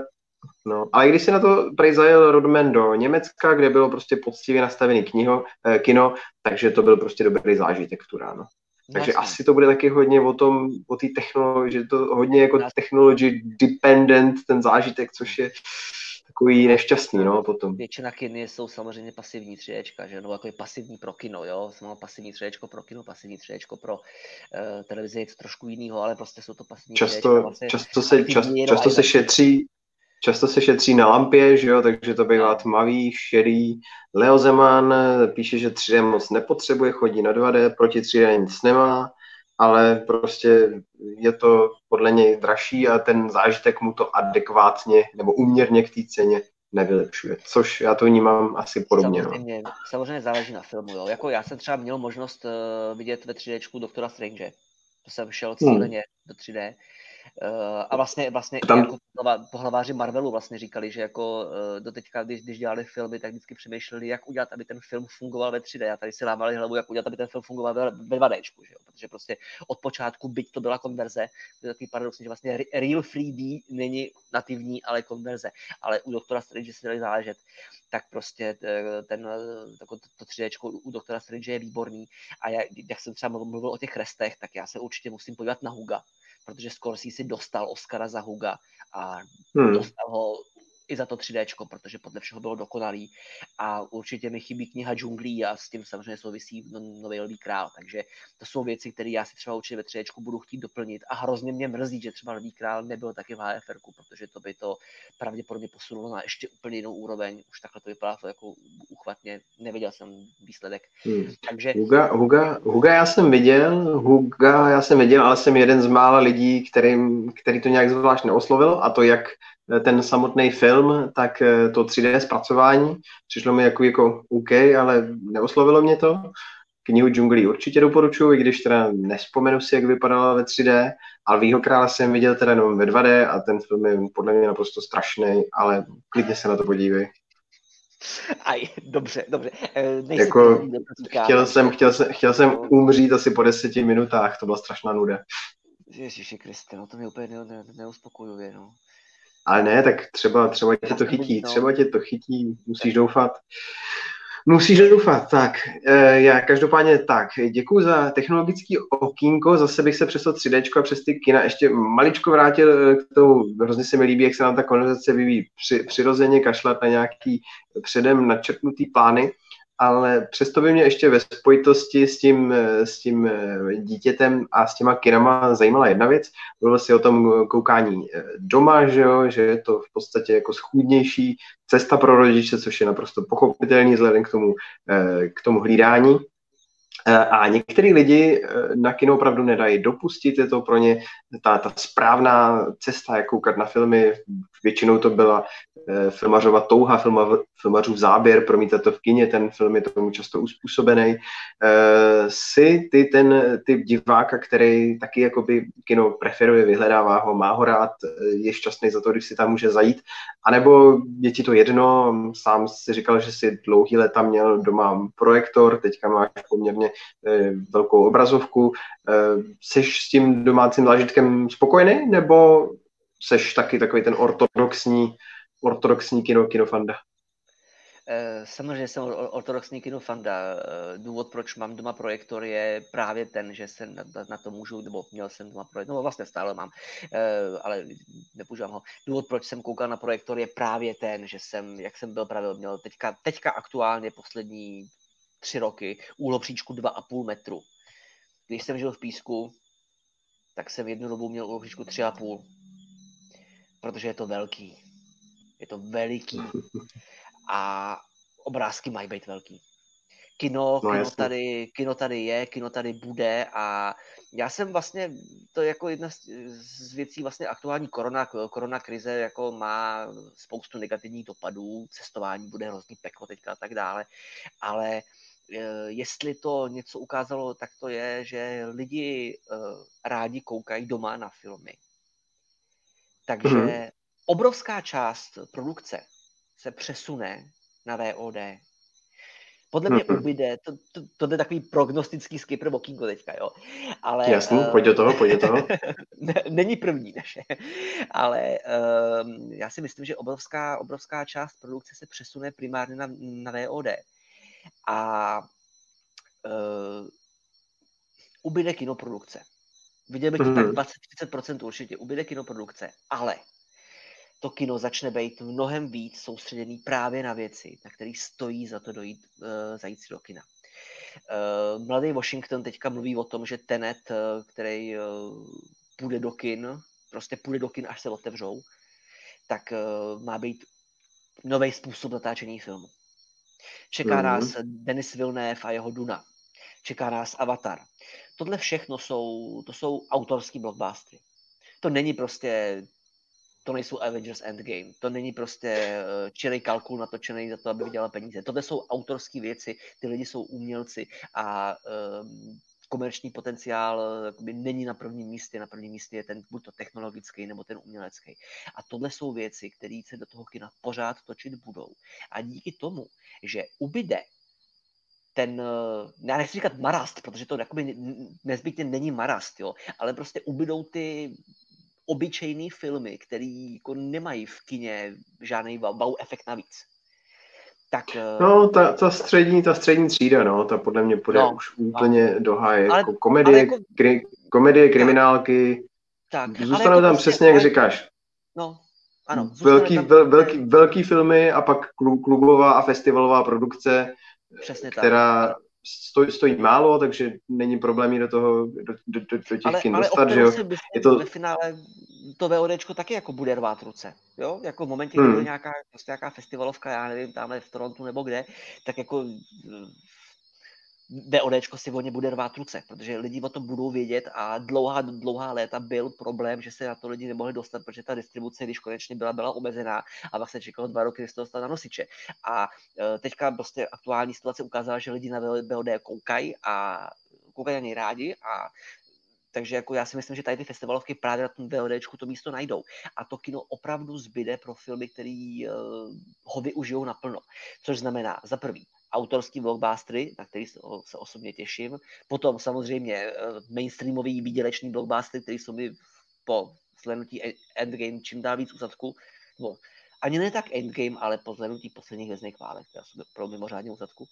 S1: No, ale když se na to prej zajel Rodman do Německa, kde bylo prostě poctivě nastavený kniho, eh, kino, takže to byl prostě dobrý zážitek v tu ráno. Takže Jasně. asi to bude taky hodně o tom, o té technologii, že to hodně jako Jasně. technology dependent, ten zážitek, což je takový nešťastný, no, potom.
S2: Většina kin jsou samozřejmě pasivní třiečka, že, no, jako je pasivní pro kino, jo, jsem pasivní třiečko pro kino, pasivní třiečko pro uh, televizi, je to trošku jinýho, ale prostě jsou to pasivní
S1: často, třiečka, vlastně často se, čas, často se šetří, často se šetří na lampě, že jo, takže to bývá tmavý, šedý. Leo Zeman píše, že 3D moc nepotřebuje, chodí na 2D, proti 3D nic nemá, ale prostě je to podle něj dražší a ten zážitek mu to adekvátně nebo uměrně k té ceně nevylepšuje, což já to vnímám asi podobně.
S2: No. Samozřejmě, no. samozřejmě záleží na filmu. Jo. Jako já jsem třeba měl možnost uh, vidět ve 3D Doktora Strange. To jsem šel cíleně hmm. do 3D Uh, a vlastně, vlastně Tam... jako pohlaváři Marvelu vlastně říkali, že jako uh, do teďka, když, když dělali filmy, tak vždycky přemýšleli, jak udělat, aby ten film fungoval ve 3D. A tady si lámali hlavu, jak udělat, aby ten film fungoval ve, ve 2D, že jo? protože prostě od počátku, byť to byla konverze, to je takový paradoxní, že vlastně Real 3D není nativní, ale konverze. Ale u Doktora Strange si dali záležet, tak prostě eh, ten, to, to 3D u Doktora Strange je výborný. A já, jak jsem třeba mluvil o těch restech, tak já se určitě musím podívat na Huga, protože Scorsese dostal Oscara za Huga a hmm. dostal ho i za to 3D, protože podle všeho bylo dokonalý. A určitě mi chybí kniha džunglí a s tím samozřejmě souvisí no, nový Lví král, takže to jsou věci, které já si třeba určitě ve 3D budu chtít doplnit. A hrozně mě mrzí, že třeba Lví král nebyl taky v HFR, protože to by to pravděpodobně posunulo na ještě úplně jinou úroveň, už takhle to vypadá to jako uchvatně, neviděl jsem výsledek. Hmm.
S1: Takže... Huga, Huga, Huga, já jsem viděl, Huga já jsem viděl, ale jsem jeden z mála lidí, kterým, který to nějak zvlášť neoslovil a to jak ten samotný film, tak eh, to 3D zpracování přišlo mi jako, jako OK, ale neoslovilo mě to. Knihu džunglí určitě doporučuji, i když teda nespomenu si, jak vypadala ve 3D, ale Výho krále jsem viděl teda jenom ve 2D a ten film je podle mě naprosto strašný, ale klidně se na to podívej.
S2: Aj, dobře, dobře. E,
S1: jako, chtěl, jsem, chtěl, jsem, chtěl jsem umřít asi po deseti minutách, to byla strašná nuda.
S2: Ježiši Kriste, no to mě úplně ne, ne, neuspokojuje, no.
S1: Ale ne, tak třeba, třeba tě to chytí, třeba tě to chytí, musíš doufat. Musíš doufat, tak. E, já každopádně tak, děkuji za technologický okýnko, zase bych se přes to 3D a přes ty kina ještě maličko vrátil k tomu, hrozně se mi líbí, jak se nám ta konverzace vyvíjí při, přirozeně, kašlat na nějaký předem načrtnutý plány ale přesto by mě ještě ve spojitosti s tím, s tím dítětem a s těma kinama zajímala jedna věc. Bylo si o tom koukání doma, že, jo, že je to v podstatě jako schůdnější cesta pro rodiče, což je naprosto pochopitelný vzhledem k tomu, k tomu hlídání. A některý lidi na kino opravdu nedají dopustit, je to pro ně ta, ta správná cesta, jak koukat na filmy. Většinou to byla Eh, filmařova touha, filmařův záběr, promítat to v kině, ten film je tomu často uspůsobený. Eh, si ty ten typ diváka, který taky jakoby kino preferuje, vyhledává ho, má ho rád, eh, je šťastný za to, když si tam může zajít, anebo je ti to jedno, sám si říkal, že si dlouhý leta měl doma projektor, teďka máš poměrně velkou obrazovku, jsi s tím domácím zážitkem spokojený, nebo seš taky takový ten ortodoxní ortodoxní kino, kinofanda?
S2: Eh, samozřejmě jsem ortodoxní kinofanda. Eh, důvod, proč mám doma projektor, je právě ten, že se na, na to můžu, nebo měl jsem doma projektor, no vlastně stále mám, eh, ale nepoužívám ho. Důvod, proč jsem koukal na projektor, je právě ten, že jsem, jak jsem byl právě měl teďka, teďka aktuálně poslední tři roky úhlopříčku 2,5 metru. Když jsem žil v Písku, tak jsem jednu dobu měl úhlopříčku 3,5, protože je to velký je to veliký a obrázky mají být velký. Kino, no, kino, tady, kino tady je, kino tady bude a já jsem vlastně, to je jako jedna z, věcí vlastně aktuální korona, korona krize jako má spoustu negativních dopadů, cestování bude hrozný peklo teďka a tak dále, ale e, jestli to něco ukázalo, tak to je, že lidi uh, rádi koukají doma na filmy. Takže mm-hmm obrovská část produkce se přesune na VOD. Podle mě mm-hmm. ubyde, to, to, to je takový prognostický skipper okýnko teďka, jo.
S1: Ale, Jasný, uh, pojď do toho, pojď do toho.
S2: není první naše, ale uh, já si myslím, že obrovská, obrovská část produkce se přesune primárně na, na VOD. A uh, ubyde kinoprodukce. Viděl bych mm-hmm. tak 20-30% určitě, ubyde kinoprodukce, ale to kino začne být mnohem víc soustředěný právě na věci, na které stojí za to dojít, uh, zajít si do kina. Uh, Mladý Washington teďka mluví o tom, že Tenet, uh, který uh, půjde do kin, prostě půjde do kin, až se otevřou, tak uh, má být nový způsob natáčení filmu. Čeká mm-hmm. nás Denis Villeneuve a jeho Duna. Čeká nás Avatar. Tohle všechno jsou, to jsou autorský blockbustery. To není prostě to nejsou Avengers Endgame, to není prostě uh, čirý kalkul natočený za to, aby vydělal peníze. Tohle jsou autorské věci, ty lidi jsou umělci a um, komerční potenciál eh, jakoby, není na prvním místě, na prvním místě je ten buď to technologický nebo ten umělecký. A tohle jsou věci, které se do toho kina pořád točit budou. A díky tomu, že ubyde ten, eh, já nechci říkat marast, protože to jakoby nezbytně není marast, jo, ale prostě ubydou ty obyčejné filmy, které jako nemají v kině žádný wow efekt navíc.
S1: Tak, eh, no, ta, ta, střední, ta střední třída, no, ta podle mě půjde no, už úplně no. do háje. Ale, jako komedie, ale jako, kri, komedie, kriminálky, tak, zůstanou jako tam prostě, přesně, jak říkáš.
S2: No, ano.
S1: Velký, tam, vel, velký, velký filmy a pak klubová a festivalová produkce, Přesně která tak stojí, stojí málo, takže není problém do toho, do, do, do, do těch ale, kin ale dostat, že jo.
S2: Je to... Ve finále to VODčko taky jako bude rvát ruce, jo, jako v momentě, kdy hmm. nějaká, prostě nějaká festivalovka, já nevím, tamhle v Torontu nebo kde, tak jako VODčko si o ně bude rvát ruce, protože lidi o tom budou vědět a dlouhá, dlouhá léta byl problém, že se na to lidi nemohli dostat, protože ta distribuce, když konečně byla, byla omezená a vlastně čekalo dva roky, než to dostal na nosiče. A e, teďka prostě aktuální situace ukázala, že lidi na VOD koukají a koukají na něj rádi a takže jako já si myslím, že tady ty festivalovky právě na tom VODčku to místo najdou. A to kino opravdu zbyde pro filmy, které uh, ho využijou naplno. Což znamená, za prvý, autorský blockbustery, na který se, se osobně těším. Potom samozřejmě eh, mainstreamový výdělečný blockbustery, který jsou mi po zhlednutí Endgame čím dál víc úsadku, no, ani ne tak Endgame, ale po zhlednutí posledních hvězdných válek, která jsou pro mimořádně úsadku.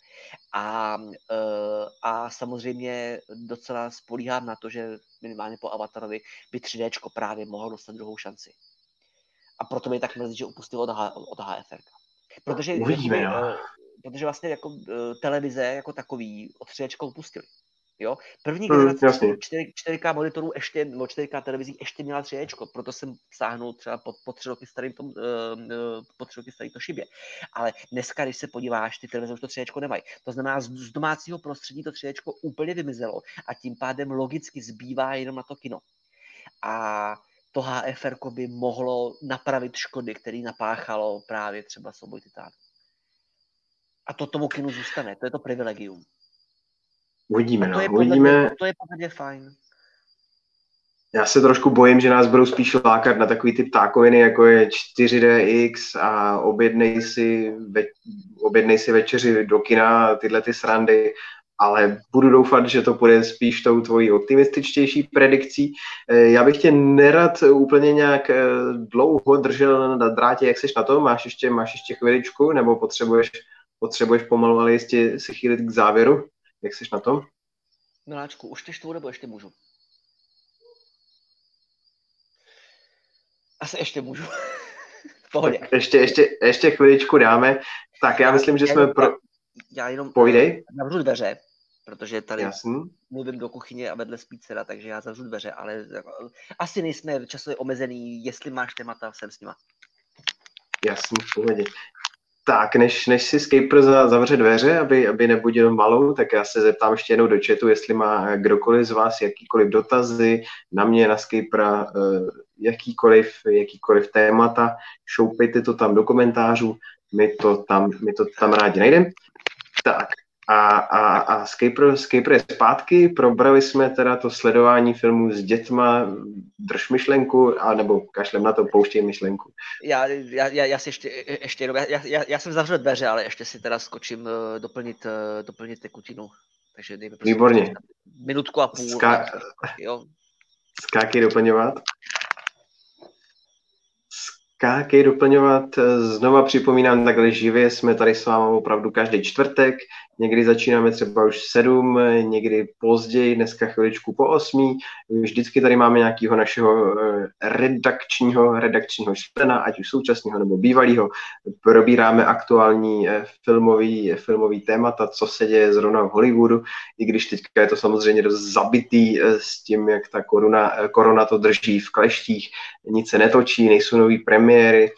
S2: A, uh, a samozřejmě docela spolíhám na to, že minimálně po Avatarovi by 3D právě mohlo dostat druhou šanci. A proto mi tak mrzí, že upustil od, H, od HFR. Protože
S1: Uvidíme, no. Eh,
S2: protože vlastně jako uh, televize jako takový od 3 upustili. Jo? První hmm, generace 4, 4K monitorů ještě, nebo 4K televizí ještě měla 3 proto jsem sáhnul třeba po, po tři roky starým tom, uh, po tři roky starý to šibě. Ale dneska, když se podíváš, ty televize už to 3 nemají. To znamená, z, z domácího prostředí to 3 úplně vymizelo a tím pádem logicky zbývá jenom na to kino. A to HFR by mohlo napravit škody, které napáchalo právě třeba souboj titánů. A to tomu kinu zůstane, to je to privilegium.
S1: Uvidíme, no.
S2: To je,
S1: Uvidíme.
S2: to je podle fajn.
S1: Já se trošku bojím, že nás budou spíš lákat na takový ty ptákoviny, jako je 4DX a objednej si, ve, objednej si večeři do kina tyhle ty srandy, ale budu doufat, že to bude spíš tou tvojí optimističtější predikcí. Eh, já bych tě nerad úplně nějak eh, dlouho držel na drátě, jak jsi na to? Máš ještě, máš ještě chviličku, nebo potřebuješ potřebuješ pomalu, ale jistě se chýlit k závěru. Jak jsi na tom?
S2: Miláčku, už ty štvou nebo ještě můžu? Asi ještě můžu.
S1: pohodě. Tak ještě, ještě, ještě chviličku dáme. Tak já, myslím, že já jsme jenom, pro...
S2: Já jenom
S1: Pojdej.
S2: Navřu dveře, protože tady
S1: Jasný.
S2: mluvím do kuchyně a vedle spí dcera, takže já zavřu dveře, ale jako, asi nejsme časově omezený, jestli máš témata, jsem s nima.
S1: Jasný, pohodě. Tak, než, než si Skyper zavře dveře, aby, aby nebudil malou, tak já se zeptám ještě jednou do chatu, jestli má kdokoliv z vás jakýkoliv dotazy na mě, na Skypera, eh, jakýkoliv, jakýkoliv témata, šoupejte to tam do komentářů, my to tam, my to tam rádi najdeme. Tak, a, a, a Scaper, Scaper je zpátky, probrali jsme teda to sledování filmů s dětma, drž myšlenku, a nebo kašlem na to, pouštěj myšlenku.
S2: Já, já, já, si ještě, ještě jenom, já, já, já jsem zavřel dveře, ale ještě si teda skočím uh, doplnit, uh, doplnit tekutinu. Takže dejme
S1: prostě Výborně.
S2: minutku a půl. Ska... jo.
S1: Skáky doplňovat skáky doplňovat. Znova připomínám, takhle živě jsme tady s vámi opravdu každý čtvrtek. Někdy začínáme třeba už sedm, někdy později, dneska chviličku po osmí. Vždycky tady máme nějakého našeho eh, redakčního, redakčního člena, ať už současného nebo bývalého. Probíráme aktuální eh, filmový, filmový témata, co se děje zrovna v Hollywoodu, i když teďka je to samozřejmě dost zabitý eh, s tím, jak ta koruna, korona to drží v kleštích, nic se netočí, nejsou nový premiéry,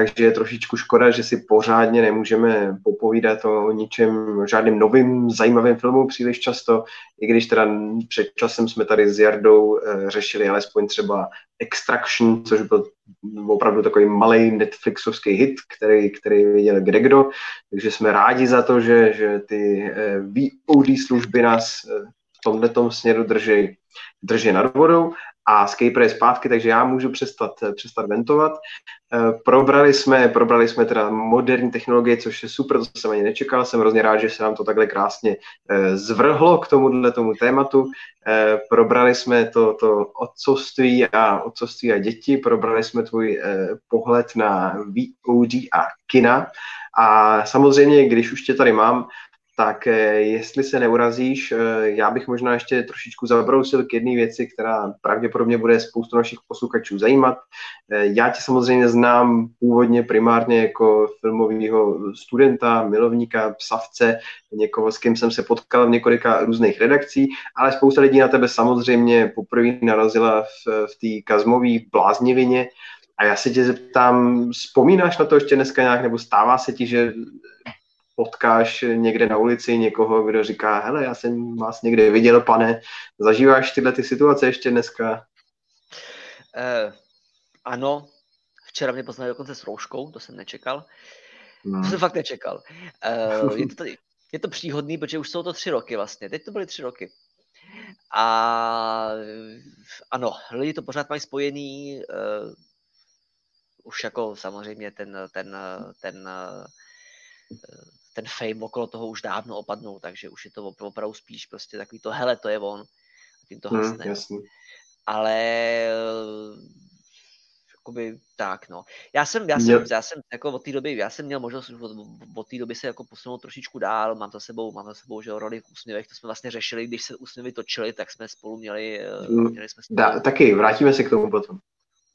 S1: takže je trošičku škoda, že si pořádně nemůžeme popovídat o ničem, o žádným novým zajímavým filmu příliš často, i když teda před časem jsme tady s Jardou e, řešili alespoň třeba Extraction, což byl opravdu takový malý Netflixovský hit, který, který viděl kdekdo, takže jsme rádi za to, že, že ty e, VOD služby nás e, v tomhle směru drží, drží nad vodou a Skyper je zpátky, takže já můžu přestat, přestat ventovat. Eh, probrali jsme, probrali jsme teda moderní technologie, což je super, to jsem ani nečekal. Jsem hrozně rád, že se nám to takhle krásně eh, zvrhlo k tomuhle tomu tématu. Eh, probrali jsme to, to otcovství a otcovství a děti, probrali jsme tvůj pohled na VOD a kina. A samozřejmě, když už tě tady mám, tak eh, jestli se neurazíš, eh, já bych možná ještě trošičku zabrousil k jedné věci, která pravděpodobně bude spoustu našich posluchačů zajímat. Eh, já tě samozřejmě znám původně primárně jako filmového studenta, milovníka, psavce, někoho, s kým jsem se potkal v několika různých redakcí, ale spousta lidí na tebe samozřejmě poprvé narazila v, v té kazmové bláznivině, a já se tě zeptám, vzpomínáš na to ještě dneska nějak, nebo stává se ti, že potkáš někde na ulici někoho, kdo říká, hele, já jsem vás někde viděl, pane, zažíváš tyhle ty situace ještě dneska?
S2: Uh, ano, včera mě poznali dokonce s rouškou, to jsem nečekal. No. To jsem fakt nečekal. Uh, je, to tady, je to příhodný, protože už jsou to tři roky vlastně. Teď to byly tři roky. A ano, lidi to pořád mají spojený. Uh, už jako samozřejmě ten, ten, ten ten fame okolo toho už dávno opadnul, takže už je to opravdu spíš prostě takový to, hele, to je on, a tím to hmm, hasne. Hmm, Ale jakoby tak, no. Já jsem, já jsem, já jsem jako od té doby, já jsem měl možnost od, od té doby se jako posunout trošičku dál, mám za sebou, mám za sebou, že roli v úsměvech, to jsme vlastně řešili, když se úsměvy točili, tak jsme spolu měli,
S1: hmm. měli jsme spolu... Da, taky, vrátíme se k tomu potom.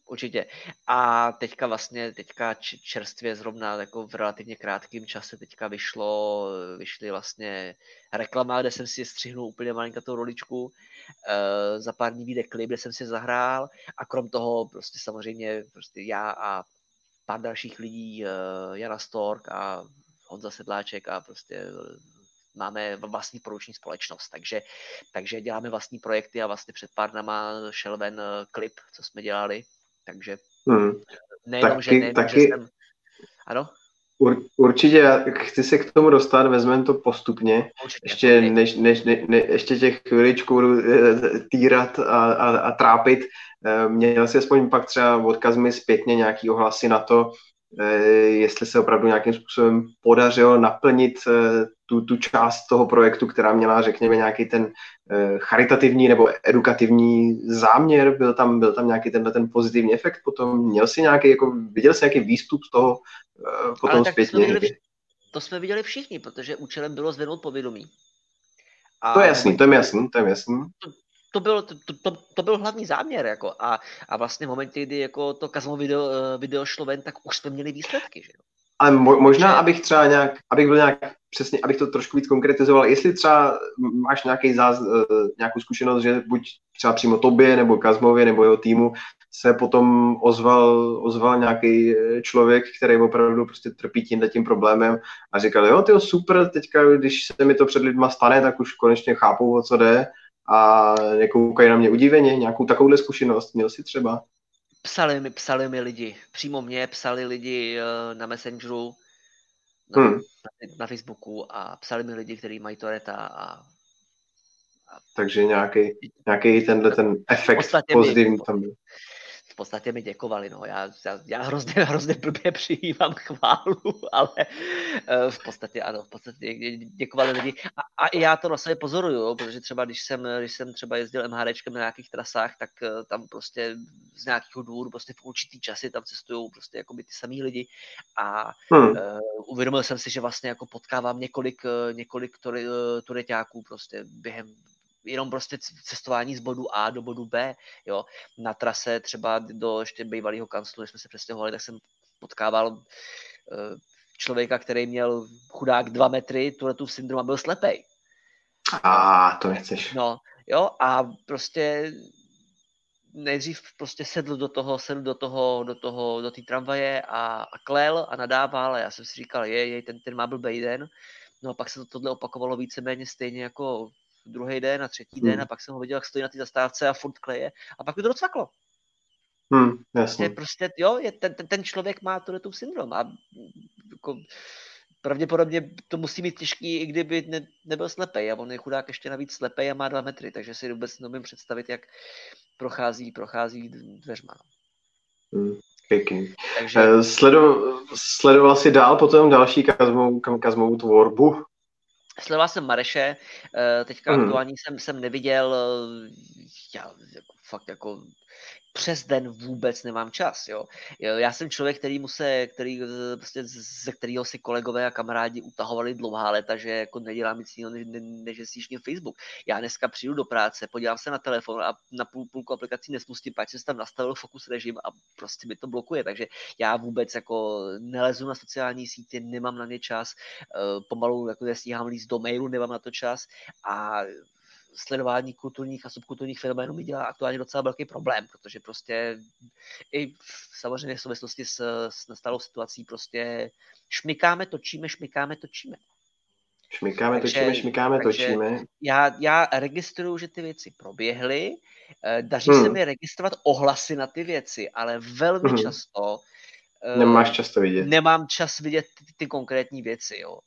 S2: Určitě. A teďka vlastně, teďka čerstvě zrovna jako v relativně krátkém čase teďka vyšlo, vyšly vlastně reklama, kde jsem si střihnul úplně malinkatou roličku. E, za pár dní vyjde klip, kde jsem si zahrál a krom toho prostě samozřejmě prostě já a pár dalších lidí, e, Jana Stork a Honza Sedláček a prostě máme vlastní produční společnost, takže, takže děláme vlastní projekty a vlastně před pár dnama šel ven eh, klip, co jsme dělali, takže hmm. nejenom, taky, že, nejenom, taky, že jsem... Ano?
S1: Ur, určitě, chci se k tomu dostat, vezmeme to postupně. Určitě, ještě, než, než, ne, ne, ještě těch chviličku budu eh, týrat a, a, a trápit. Eh, měl si aspoň pak třeba odkaz mi zpětně nějaký ohlasy na to, jestli se opravdu nějakým způsobem podařilo naplnit tu, tu část toho projektu, která měla, řekněme, nějaký ten eh, charitativní nebo edukativní záměr, byl tam, byl tam nějaký tenhle ten pozitivní efekt potom, měl jsi nějaký, jako, viděl jsi nějaký výstup z toho eh, potom Ale zpětně?
S2: To jsme, viděli, to jsme viděli všichni, protože účelem bylo zvednout povědomí.
S1: A to je jasný, to je jasný, to je jasný.
S2: To, to byl, to, to, to byl hlavní záměr, jako, a, a vlastně v momentě, kdy jako to Kazmo video, eh, video šlo ven, tak už jsme měli výsledky, že.
S1: Ale mo- možná, abych třeba nějak, abych byl nějak přesně, abych to trošku víc konkretizoval, jestli třeba máš nějaký záz, eh, nějakou zkušenost, že buď třeba přímo tobě, nebo Kazmově, nebo jeho týmu se potom ozval, ozval nějaký eh, člověk, který opravdu prostě trpí tímhle tím problémem a říkal, jo, ty super, teďka, když se mi to před lidma stane, tak už konečně chápou, o co jde a nekoukají na mě udiveně, nějakou takovouhle zkušenost měl si třeba?
S2: Psali mi, psali mi lidi, přímo mě psali lidi uh, na Messengeru, na, hmm. na, na Facebooku a psali mi lidi, kteří mají Toreta a, a
S1: takže nějaký, nějaký tenhle ten efekt pozitivní tam byl.
S2: V podstatě mi děkovali, no. Já, já, já hrozně, hrozně blbě přijímám chválu, ale uh, v podstatě ano, v podstatě děkovali lidi. A, a já to na sebe pozoruju, protože třeba když jsem, když jsem třeba jezdil MHDčkem na nějakých trasách, tak uh, tam prostě z nějakého důvodu prostě v určitý časy tam cestují prostě jako by ty samý lidi a hmm. uh, uvědomil jsem si, že vlastně jako potkávám několik, několik tureťáků prostě během jenom prostě cestování z bodu A do bodu B, jo. Na trase třeba do ještě bývalého kanclu, když jsme se přestěhovali, tak jsem potkával eh, člověka, který měl chudák dva metry, tuhle tu syndrom a byl slepej.
S1: A to nechceš.
S2: No, jo, a prostě nejdřív prostě sedl do toho, sedl do toho, do toho, do té tramvaje a, a klel a nadával a já jsem si říkal, je, je, ten, ten má blbý den. No a pak se to tohle opakovalo víceméně stejně jako druhý den a třetí den hmm. a pak jsem ho viděl, jak stojí na té zastávce a furt kleje a pak mi to docvaklo.
S1: Hmm, jasně.
S2: Je prostě, jo, je, ten, ten, ten člověk má tohle tu syndrom a jako, pravděpodobně to musí mít těžký, i kdyby ne, nebyl slepej a on je chudák ještě navíc slepej a má dva metry, takže si vůbec nemůžu představit, jak prochází, prochází dveřma. No.
S1: Hmm, pěkný. Takže... Eh, sledo, sledoval si dál potom další kazmovou, kazmovou tvorbu?
S2: Sledoval jsem Mareše, eh, teďka mm. aktuální jsem, jsem neviděl, eh, já jako, fakt jako přes den vůbec nemám čas, jo. Já jsem člověk, který mu se, který, eh, prostě ze kterého si kolegové a kamarádi utahovali dlouhá léta, že jako nedělám nic jiného, než, než že Facebook. Já dneska přijdu do práce, podívám se na telefon a na půl, půlku aplikací nespustím, pak jsem tam nastavil fokus režim a prostě mi to blokuje, takže já vůbec jako nelezu na sociální sítě, nemám na ně čas, eh, pomalu jako nestíhám líst do mailu, nemám na to čas a sledování kulturních a subkulturních fenoménů mi dělá aktuálně docela velký problém, protože prostě i samozřejmě v souvislosti s, s nastalou situací prostě šmikáme, točíme, šmikáme, točíme.
S1: Šmikáme, takže, točíme, šmikáme, takže točíme.
S2: Já, já registruju, že ty věci proběhly, eh, daří hmm. se mi registrovat ohlasy na ty věci, ale velmi hmm. často
S1: Nemáš čas to vidět.
S2: Nemám čas vidět ty, ty konkrétní věci, jo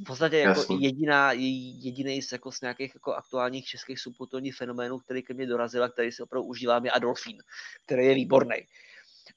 S2: v podstatě jako jediná, jediný z, jako z nějakých jako aktuálních českých subkulturních fenoménů, který ke mně dorazil a který si opravdu užívám, je Adolfín, který je výborný.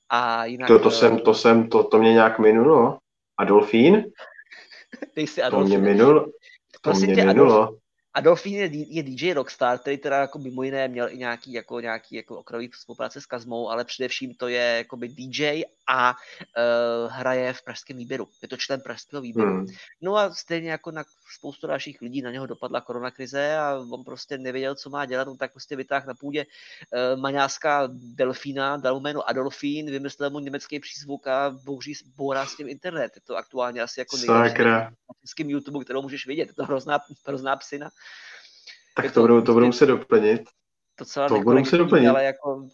S2: A jinak...
S1: To, to, jsem, to jsem, to, to mě nějak minulo. Adolfín?
S2: Ty Adolfín.
S1: To mě minulo. To
S2: Prosím mě tě, minulo. Adolf, Adolfín je, je DJ Rockstar, který teda jako mimo jiné měl i nějaký, jako, nějaký jako okrajový spolupráce s Kazmou, ale především to je jakoby DJ a uh, hraje v pražském výběru. Je to člen pražského výběru. Hmm. No a stejně jako na spoustu dalších lidí na něho dopadla koronakrize a on prostě nevěděl, co má dělat, on tak prostě vytáhl na půdě uh, maňáská delfína, dal mu jméno Adolfín, vymyslel mu německý přízvuk a bouří, bourá s tím internet. Je to aktuálně asi jako nejlepší na YouTube, kterou můžeš vidět. Je to hrozná, hrozná psina.
S1: Tak to, to, budou, to budou muset doplnit.
S2: To, celá to budou muset doplnit. Ale jako,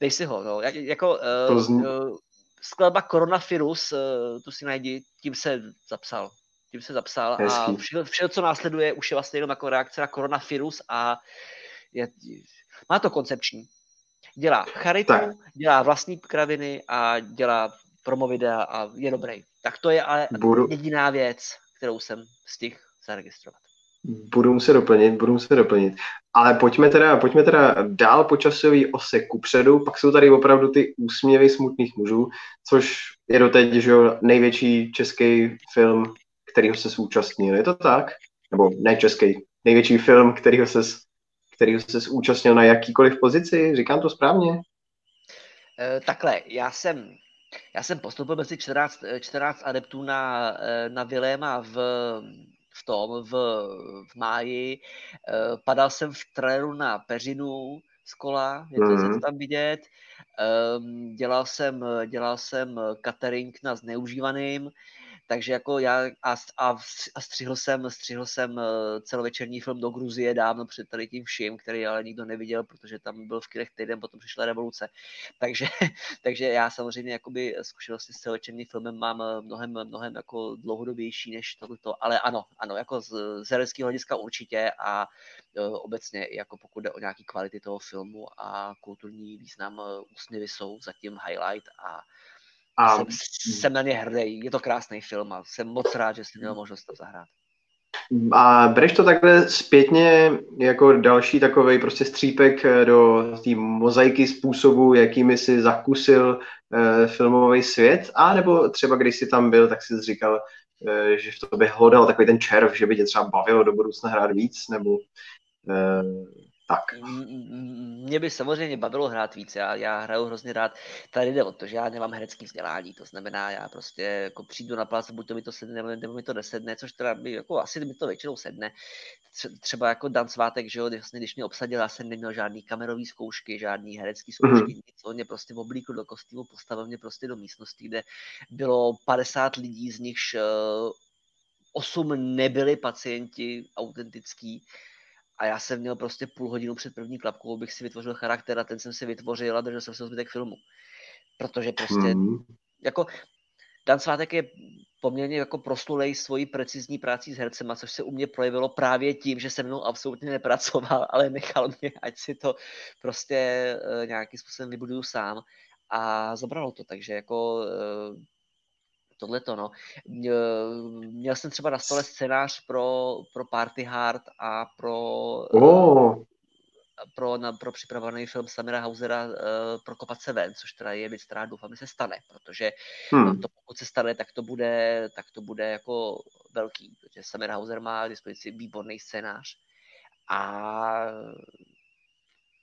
S2: dej si ho, no. Jak, jako, to uh, zní... uh, skladba Coronavirus, uh, tu si najdi, tím se zapsal. Tím se zapsal Hezký. a vše, vše, co následuje, už je vlastně jenom jako reakce na koronavirus a je, má to koncepční. Dělá charitu, tak. dělá vlastní kraviny a dělá promo videa a je dobrý. Tak to je ale Budu... jediná věc, kterou jsem stihl zaregistrovat.
S1: Budu muset doplnit, budu muset doplnit. Ale pojďme teda, pojďme teda dál po časový ose kupředu, pak jsou tady opravdu ty úsměvy smutných mužů, což je doteď že jo, největší český film, kterýho se zúčastnil. Je to tak? Nebo ne český, největší film, kterýho se, kterýho se zúčastnil na jakýkoliv pozici? Říkám to správně?
S2: E, takhle, já jsem já jsem postoupil mezi 14, 14 adeptů na, eh, na Viléma v v tom, v, v máji. Eh, padal jsem v traileru na Peřinu z kola, je to mm-hmm. tam vidět. Ehm, dělal jsem, dělal jsem catering na zneužívaným, takže jako já a, a, a střihl jsem, střihl jsem eh, celovečerní film do Gruzie dávno před tady tím vším, který ale nikdo neviděl, protože tam byl v kinech týden, potom přišla revoluce. Takže, takže já samozřejmě jakoby zkušenosti s celovečerním filmem mám eh, mnohem, mnohem jako dlouhodobější než tohleto, ale ano, ano, jako z, z hereckého hlediska určitě a uh, obecně jako pokud jde o nějaký kvality toho filmu a kulturní význam, úsměvy jsou zatím highlight a a... Jsem, jsem na ně hrdý, je to krásný film a jsem moc rád, že jsem měl možnost to zahrát.
S1: A bereš to takhle zpětně jako další takový prostě střípek eh, do té mozaiky způsobu, jakými si zakusil uh, filmový svět, a nebo třeba když jsi tam byl, tak jsi říkal, uh, že v tobě hlodal takový ten červ, že by tě třeba bavilo do budoucna hrát víc, nebo uh, tak.
S2: Mě by samozřejmě bavilo hrát víc, já, já hraju hrozně rád. Tady jde o to, že já nemám herecký vzdělání, to znamená, já prostě jako přijdu na plác, buď to mi to sedne, nebo, nebo mi to nesedne, což teda by, jako asi mi to většinou sedne. Třeba jako Dan Svátek, že jo, vlastně, když mě obsadil, já jsem neměl žádný kamerový zkoušky, žádný herecký zkoušky, mm-hmm. nic, on mě prostě oblíkl do kostýmu, postavil mě prostě do místnosti, kde bylo 50 lidí, z nichž uh, 8 nebyli pacienti autentický, a já jsem měl prostě půl hodinu před první klapkou, abych si vytvořil charakter a ten jsem si vytvořil a držel jsem se zbytek filmu. Protože prostě, mm. jako Dan Svátek je poměrně jako proslulej svojí precizní práci s hercema, což se u mě projevilo právě tím, že se mnou absolutně nepracoval, ale nechal mě, ať si to prostě uh, nějakým způsobem vybuduju sám a zabralo to, takže jako uh, tohle to, no. Měl jsem třeba na stole scénář pro, pro Party Hard a pro, oh. pro, na, pro připravený film Samira Hausera uh, pro Kopat se ven, což teda je věc, která doufám, že se stane, protože hmm. to, pokud se stane, tak to bude, tak to bude jako velký, protože Samir Hauser má k dispozici výborný scénář a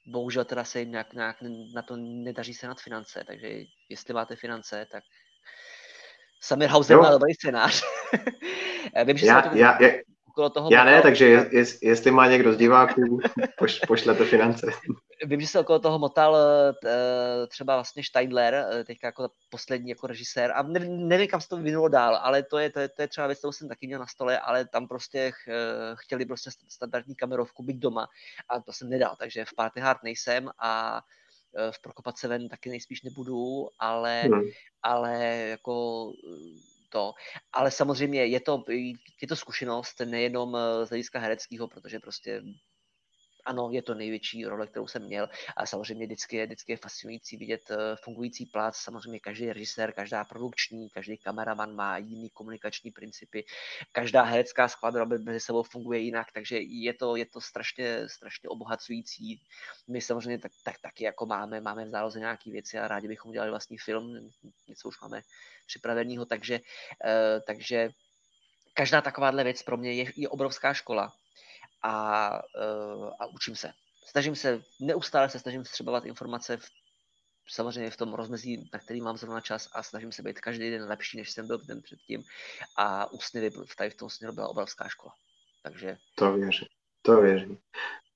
S2: bohužel teda se jim nějak, nějak na to nedaří se nad finance, takže jestli máte finance, tak Samir Hauser má dobrý scénář.
S1: Vím, že já, to já, já, okolo toho... Já ne, takže je, je, jestli má někdo z diváků, poš, pošlete finance.
S2: Vím, že se okolo toho motal eh, třeba vlastně Steindler, eh, teďka jako poslední jako režisér, a nevím, nevím kam se to vyvinulo dál, ale to je, to je, to je třeba věc, kterou jsem taky měl na stole, ale tam prostě ch, eh, chtěli prostě standardní kamerovku být doma a to jsem nedal, takže v Party Hard nejsem a Eh, v Prokopat Seven taky nejspíš nebudu, ale, hmm. ale jako eh, to. Ale samozřejmě je to, je to zkušenost nejenom eh, z hlediska hereckého, protože prostě ano, je to největší role, kterou jsem měl, a samozřejmě vždycky je, vždycky je fascinující vidět uh, fungující plác. Samozřejmě každý režisér, každá produkční, každý kameraman má jiný komunikační principy, každá herecká skladba mezi sebou funguje jinak, takže je to, je to strašně, strašně obohacující. My samozřejmě tak, tak, taky jako máme, máme v záloze nějaké věci a rádi bychom dělali vlastní film, něco už máme připraveného, takže, uh, takže každá takováhle věc pro mě je, je obrovská škola a, uh, a učím se. Snažím se, neustále se snažím střebovat informace v, samozřejmě v tom rozmezí, na který mám zrovna čas a snažím se být každý den lepší, než jsem byl den předtím a úsnivy v tady v tom směru byla obrovská škola. Takže...
S1: To věřím, to věřím.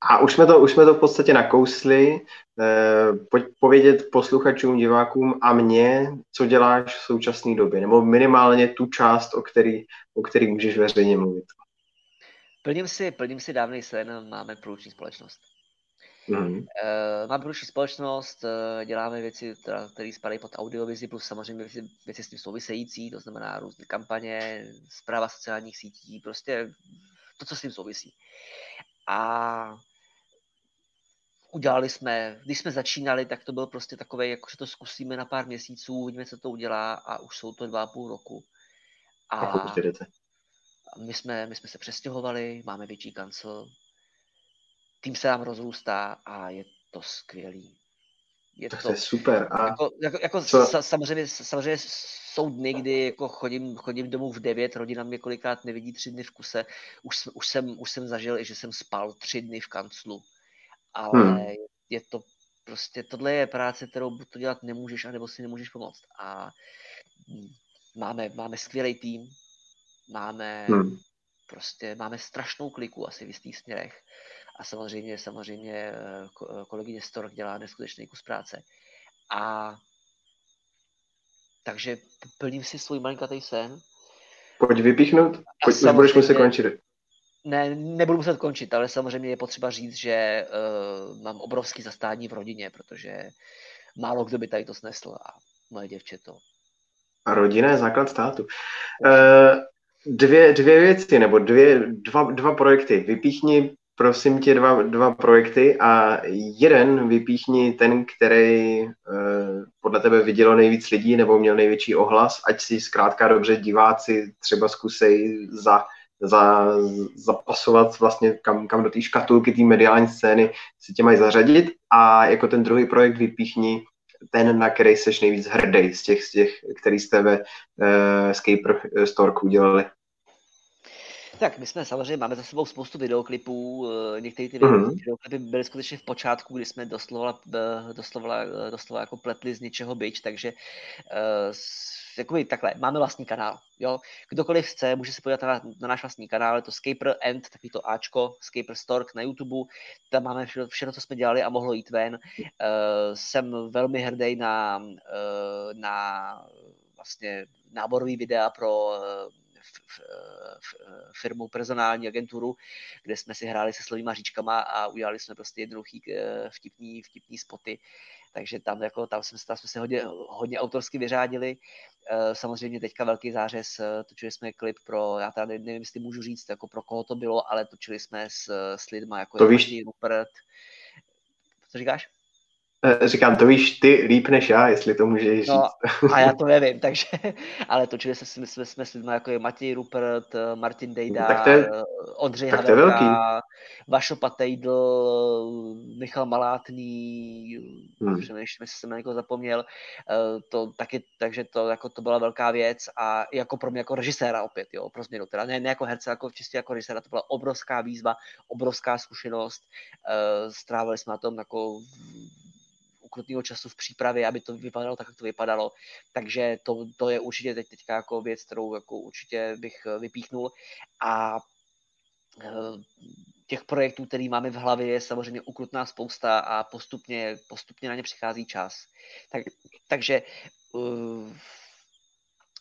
S1: A už jsme to, už jsme to v podstatě nakousli. Eh, pojď povědět posluchačům, divákům a mně, co děláš v současné době, nebo minimálně tu část, o který, o který můžeš veřejně mluvit.
S2: Plním si, plním si dávný sen, máme produkční společnost. Mm-hmm. Uh, máme produkční společnost, uh, děláme věci, které spadají pod audiovizi, plus samozřejmě věci, věci s tím související, to znamená různé kampaně, zpráva sociálních sítí, prostě to, co s tím souvisí. A udělali jsme, když jsme začínali, tak to byl prostě takové, jako že to zkusíme na pár měsíců, uvidíme, co to udělá a už jsou to dva a půl roku.
S1: A,
S2: my jsme, my jsme se přestěhovali, máme větší kancel, tým se nám rozrůstá a je to skvělý.
S1: Je to, to je super.
S2: A jako, jako, jako sa, samozřejmě, samozřejmě jsou dny, kdy jako chodím, chodím domů v 9, rodina mě kolikrát nevidí tři dny v kuse. Už, už, jsem, už jsem zažil i, že jsem spal tři dny v kanclu. Ale hmm. je to prostě, tohle je práce, kterou to dělat nemůžeš, anebo si nemůžeš pomoct. A máme, máme skvělý tým, Máme hmm. prostě, máme strašnou kliku asi v jistých směrech. A samozřejmě, samozřejmě kolegyně Stork dělá neskutečný kus práce. A takže plním si svůj malinkatý sen.
S1: Pojď vypíchnout, pojď, už budeš muset končit.
S2: Ne, nebudu muset končit, ale samozřejmě je potřeba říct, že uh, mám obrovský zastání v rodině, protože málo kdo by tady to snesl a moje děvče to.
S1: A rodina je základ státu. Uh, dvě, dvě věci, nebo dvě, dva, dva projekty. Vypíchni, prosím tě, dva, dva projekty a jeden vypíchni ten, který eh, podle tebe vidělo nejvíc lidí nebo měl největší ohlas, ať si zkrátka dobře diváci třeba zkusej za za, zapasovat vlastně kam, kam do té škatulky té mediální scény si tě mají zařadit a jako ten druhý projekt vypíchni ten, na který seš nejvíc hrdý z těch, z těch který jste ve uh, Scaper Stork udělali.
S2: Tak my jsme samozřejmě, máme za sebou spoustu videoklipů, eh, některé ty mm-hmm. videoklipy byly skutečně v počátku, kdy jsme doslova, eh, doslova, eh, doslova jako pletli z něčeho byč, takže jakoby takhle, máme vlastní kanál, jo, kdokoliv chce, může se podívat na, na náš vlastní kanál, je to Scaper End, takový to Ačko, Scaper Stork na YouTube, tam máme všechno, všechno co jsme dělali a mohlo jít ven. Uh, jsem velmi hrdý na, uh, na vlastně náborový videa pro firmu personální agenturu, kde jsme si hráli se slovýma říčkama a udělali jsme prostě jednoduchý eh, vtipný, vtipný spoty. Takže tam, jako, tam, jsme, tam jsme se hodně, hodně autorsky vyřádili. Eh, samozřejmě teďka velký zářez, eh, točili jsme klip pro, já tady nevím, jestli můžu říct, jako pro koho to bylo, ale točili jsme s, s lidma jako
S1: to víš.
S2: Rupert. Co říkáš?
S1: Eh, říkám, to víš ty líp než já, jestli to můžeš říct. No,
S2: a já to nevím, takže, ale točili jsme, jsme, jsme, jsme s lidmi jako je Matěj Rupert, eh, Martin Dejda, tak to je, eh, Ondřej tak Havelka, to je velký. Vašo Patejdl, Michal Malátný, hmm. přemýšlím, jestli jsem na někoho zapomněl, to taky, takže to, jako, to byla velká věc a jako pro mě jako režiséra opět, jo, pro změnu, teda ne, ne jako herce, jako čistě jako režiséra, to byla obrovská výzva, obrovská zkušenost, strávili jsme na tom jako ukrutného času v přípravě, aby to vypadalo tak, jak to vypadalo. Takže to, to je určitě teď, teďka jako věc, kterou jako určitě bych eh, vypíchnul. A eh, těch projektů, který máme v hlavě, je samozřejmě ukrutná spousta a postupně, postupně na ně přichází čas. Tak, takže uh,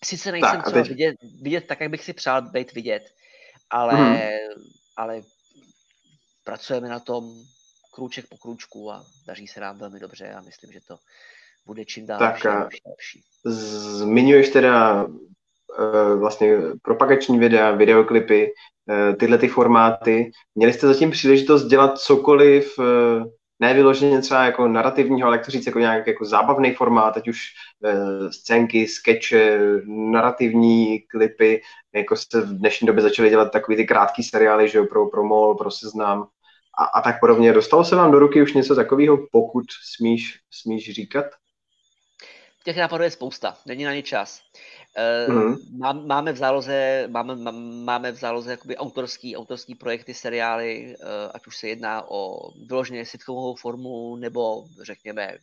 S2: sice nejsem tak, třeba teď... vidět, vidět tak, jak bych si přál být vidět, ale, hmm. ale pracujeme na tom, krůček po krůčku a daří se nám velmi dobře a myslím, že to bude čím dál tak lepší, lepší.
S1: Zmiňuješ teda uh, vlastně propagační videa, videoklipy, uh, tyhle ty formáty. Měli jste zatím příležitost dělat cokoliv, uh, ne vyloženě třeba jako narrativního, ale jak to říct, jako nějak jako zábavný formát, ať už scénky, skeče, narrativní klipy, jako se v dnešní době začaly dělat takový ty krátký seriály, že jo, pro, pro MOL, pro Seznam, a, a tak podobně. Dostalo se vám do ruky už něco takového, pokud smíš, smíš říkat?
S2: Těch nápadů je spousta, není na ně čas. mm Máme v záloze, máme, máme v záloze jakoby autorský, autorský projekty, seriály, eh, ať už se jedná o vyloženě sitcomovou formu, nebo řekněme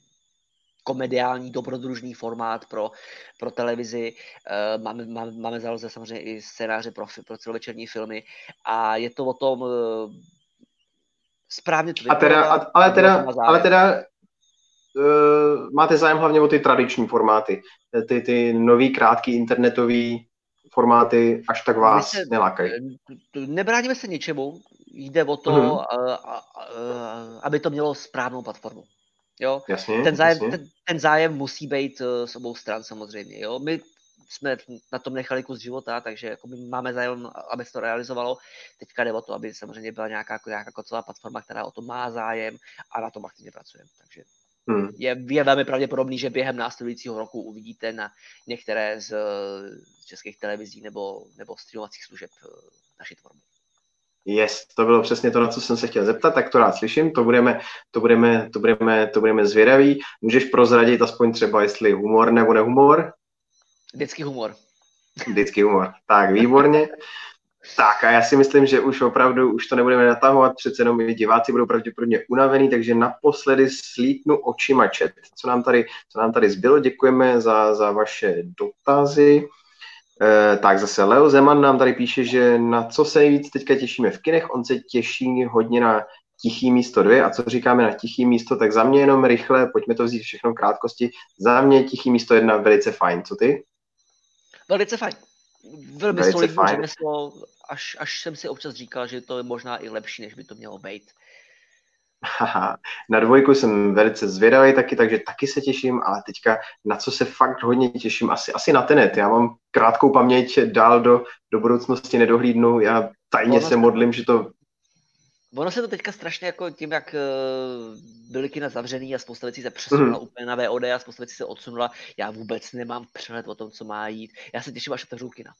S2: komediální, dobrodružný formát pro, pro televizi. Eh, máme, máme, máme záloze samozřejmě i scénáře pro, pro celovečerní filmy a je to o tom správně to
S1: vypadá. A teda, a, ale, teda, ale teda uh, máte zájem hlavně o ty tradiční formáty, ty, ty nový, krátký internetový formáty až tak vás se, nelákají.
S2: Nebráníme se ničemu, jde o to, mm-hmm. a, a, a, aby to mělo správnou platformu. Jo?
S1: Jasně,
S2: ten, zájem,
S1: jasně.
S2: Ten, ten zájem musí být uh, s obou stran samozřejmě. Jo? My jsme na tom nechali kus života, takže jako my máme zájem, aby se to realizovalo. Teďka jde o to, aby samozřejmě byla nějaká, nějaká kocová platforma, která o to má zájem a na tom aktivně pracujeme. Takže hmm. je, je velmi pravděpodobný, že během následujícího roku uvidíte na některé z, z českých televizí nebo, nebo streamovacích služeb eh, naši tvorbu.
S1: Yes, to bylo přesně to, na co jsem se chtěl zeptat, tak to rád slyším, to budeme, to budeme, to budeme, to budeme zvědaví. Můžeš prozradit aspoň třeba, jestli humor nebo nehumor?
S2: Vždycky humor.
S1: Vždycky humor. Tak, výborně. Tak a já si myslím, že už opravdu už to nebudeme natahovat, přece jenom i diváci budou pravděpodobně unavení, takže naposledy slítnu očima čet, co nám tady, co nám tady zbylo. Děkujeme za, za vaše dotazy. E, tak zase Leo Zeman nám tady píše, že na co se nejvíc teďka těšíme v kinech, on se těší hodně na tichý místo dvě. A co říkáme na tichý místo, tak za mě jenom rychle, pojďme to vzít všechno v krátkosti. Za mě tichý místo jedna velice fajn. Co ty?
S2: Velice fajn. Velmi Velice solidní fajn. řemeslo, až, až jsem si občas říkal, že to je možná i lepší, než by to mělo být.
S1: Haha, na dvojku jsem velice zvědavý taky, takže taky se těším, ale teďka na co se fakt hodně těším, asi, asi na tenet. Já mám krátkou paměť dál do, do budoucnosti nedohlídnu, já tajně se modlím, že to
S2: Ono se to teďka strašně jako tím, jak eh, byly kina zavřený a spousta věcí se přesunula mm. úplně na VOD a spousta věcí se odsunula, já vůbec nemám přehled o tom, co má jít. Já se těším, až otevřou kina.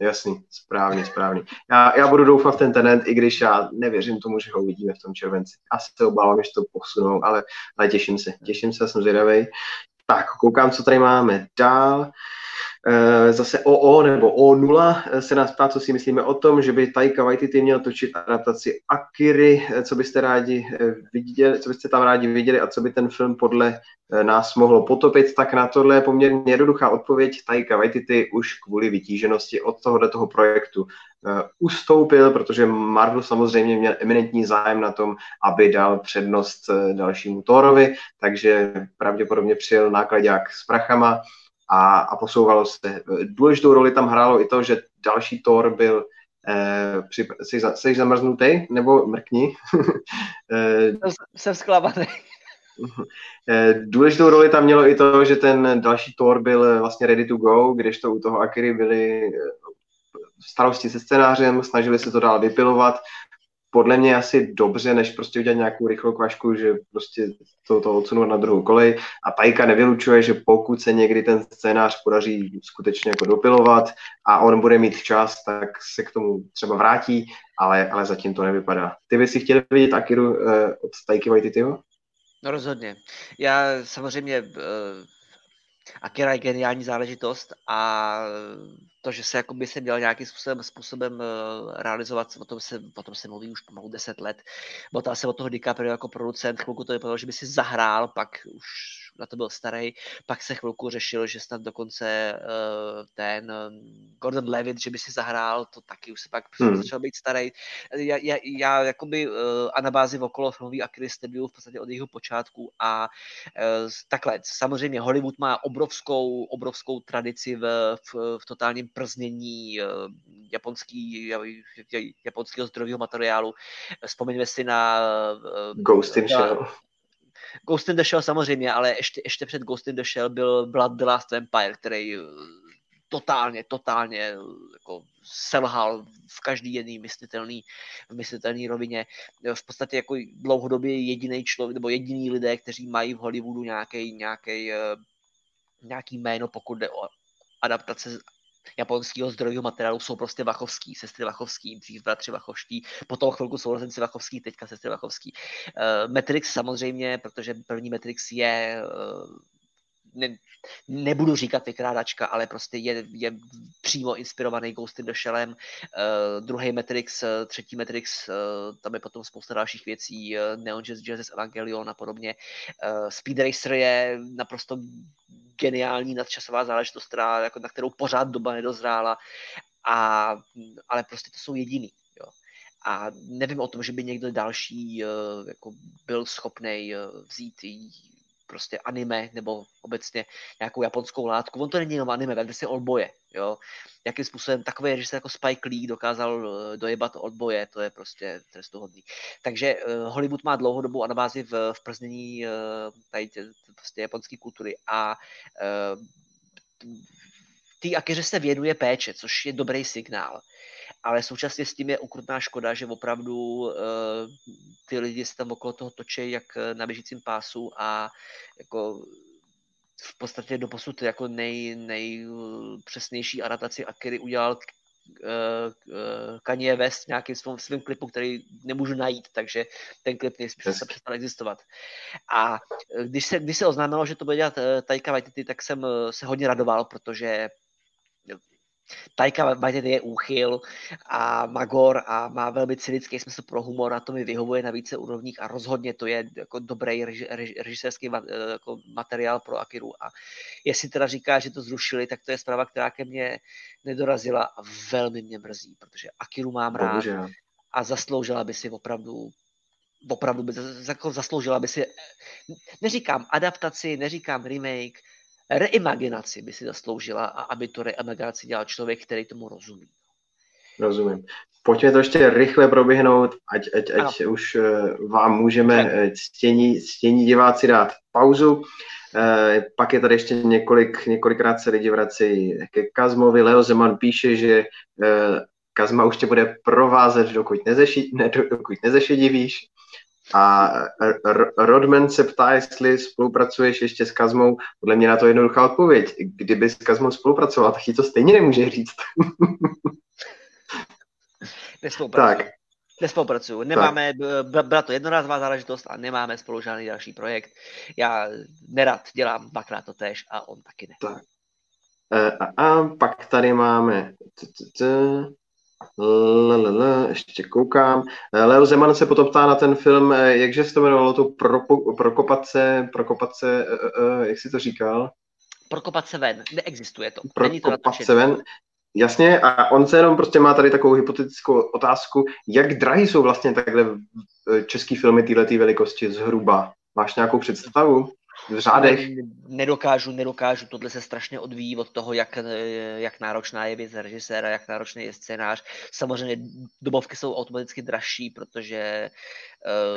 S1: Jasný, správně, správně. Já, já budu doufat v ten tenent, i když já nevěřím tomu, že ho uvidíme v tom červenci. Asi se obávám, že to posunou, ale, ale těším se. Těším se, jsem zvědavý. Tak, koukám, co tady máme dál. Eh, zase OO nebo O0 eh, se nás ptá, co si myslíme o tom, že by Taika Waititi měl točit adaptaci Akiry, eh, co byste rádi viděli, co byste tam rádi viděli a co by ten film podle nás mohlo potopit, tak na tohle je poměrně jednoduchá odpověď. Taika Waititi už kvůli vytíženosti od tohohle toho projektu ustoupil, protože Marvel samozřejmě měl eminentní zájem na tom, aby dal přednost dalšímu Thorovi, takže pravděpodobně přijel nákladák s prachama a, a posouvalo se. Důležitou roli tam hrálo i to, že další Thor byl eh, při, jsi, jsi zamrznutý nebo mrkni?
S2: eh, jsem zklamaný.
S1: Eh, důležitou roli tam mělo i to, že ten další Thor byl vlastně ready to go, když to u toho Akiry byly eh, starosti se scénářem, snažili se to dál vypilovat podle mě asi dobře, než prostě udělat nějakou rychlou kvašku, že prostě to, to odsunout na druhou kolej. A Tajka nevylučuje, že pokud se někdy ten scénář podaří skutečně jako dopilovat a on bude mít čas, tak se k tomu třeba vrátí, ale, ale zatím to nevypadá. Ty bys si chtěl vidět Akiru uh, od Tajky Waititiho?
S2: No rozhodně. Já samozřejmě uh, Akira je geniální záležitost a to, že se jakoby se měl nějakým způsobem, způsobem eh, realizovat, o tom, se, o tom se mluví už pomalu 10 let. Botal se od toho DiCaprio jako producent, chvilku to vypadalo, že by si zahrál, pak už na to byl starý, pak se chvilku řešil, že snad dokonce uh, ten um, Gordon Levitt, že by si zahrál, to taky už se pak hmm. začal být starý. Já, já, já jakoby uh, a na bázi okolo filmový Akily sleduju v podstatě od jeho počátku a uh, takhle, samozřejmě Hollywood má obrovskou, obrovskou tradici v, v, v totálním prznění uh, japonský, japonského zdrojového materiálu. Vzpomeňme si na
S1: uh, Ghost in Shell
S2: Ghost in the Shell samozřejmě, ale ještě, ještě před Ghost in the Shell byl Blood the Last Vampire, který eh, totálně, totálně eh, jako selhal v každý jedný myslitelný, myslitelný rovině. V podstatě jako dlouhodobě jediný člověk, nebo jediný lidé, kteří mají v Hollywoodu nějaký, nějaký, eh, nějaký jméno, pokud jde o adaptace japonského zdrojového materiálu jsou prostě Vachovský, sestry Vachovský, dřív bratři Vachovští, potom chvilku sourozenci Vachovský, teďka sestry Vachovský. Uh, Matrix samozřejmě, protože první Matrix je uh, ne, nebudu říkat vykrádačka, ale prostě je, je přímo inspirovaný Ghost in the Shellem. Uh, druhý Matrix, uh, třetí Matrix, uh, tam je potom spousta dalších věcí, uh, Neon Genesis Genesis Evangelion a podobně. Uh, Speed Racer je naprosto geniální nadčasová záležitost, která, jako, na kterou pořád doba nedozrála, a, ale prostě to jsou jediný. Jo. A nevím o tom, že by někdo další jako byl schopný vzít prostě anime nebo obecně nějakou japonskou látku. On to není jenom anime, vemte si Oldboye, jo. Jakým způsobem takový režisér jako Spike Lee dokázal eh, dojebat Oldboye, to je prostě trestuhodný. Takže uh, Hollywood má dlouhodobou anabázi v, v prznění uh, tady tě, prostě japonské kultury a té Akiře se věnuje péče, což je dobrý signál ale současně s tím je ukrutná škoda, že opravdu uh, ty lidi se tam okolo toho točí jak na běžícím pásu a jako v podstatě do posud jako nej, nejpřesnější adaptaci Akiry udělal Kanye West nějakým svým, svým klipu, který nemůžu najít, takže ten klip nejspíš se přestal existovat. A když se, když se oznámilo, že to bude dělat Taika Waititi, tak jsem se hodně radoval, protože Taika Waititi je úchyl a Magor a má velmi cynický smysl pro humor a to mi vyhovuje na více úrovních a rozhodně to je jako dobrý reži, reži, režisérský jako materiál pro Akiru. A jestli teda říká, že to zrušili, tak to je zpráva, která ke mně nedorazila a velmi mě mrzí, protože Akiru mám rád a zasloužila by si opravdu opravdu by jako zasloužila by si, neříkám adaptaci, neříkám remake, reimaginaci by si zasloužila a aby to reimaginaci dělal člověk, který tomu rozumí.
S1: Rozumím. Pojďme to ještě rychle proběhnout, ať, ať, ať už eh, vám můžeme eh, ctění, ctění diváci dát pauzu. E, pak je tady ještě několik, několikrát se lidi vrací ke Kazmovi. Leo Zeman píše, že e, Kazma už tě bude provázet, dokud, nezeši, ne, dokud nezešedivíš. A Rodman se ptá, jestli spolupracuješ ještě s Kazmou. Podle mě na to jednoduchá odpověď. Kdyby s Kazmou spolupracoval, tak ti to stejně nemůže říct.
S2: Tak. Nespolupracuju. Nemáme, byla to jednorázová záležitost a nemáme spolu žádný další projekt. Já nerad dělám dvakrát to tež a on taky ne.
S1: Tak. E, a, a pak tady máme Lalala, ještě koukám. E, Leo Zeman se potom ptá na ten film, e, jakže se to jmenovalo, to Prokopat Prokopace, Prokopace, jak si to říkal?
S2: Prokopat se ven, neexistuje to.
S1: Prokopat se ven. Jasně, a on se jenom prostě má tady takovou hypotetickou otázku, jak drahý jsou vlastně takhle český filmy této velikosti zhruba? Máš nějakou představu? V řádech?
S2: Nedokážu, nedokážu. Tohle se strašně odvíjí od toho, jak, jak náročná je věc režiséra, jak náročný je scénář. Samozřejmě dobovky jsou automaticky dražší, protože...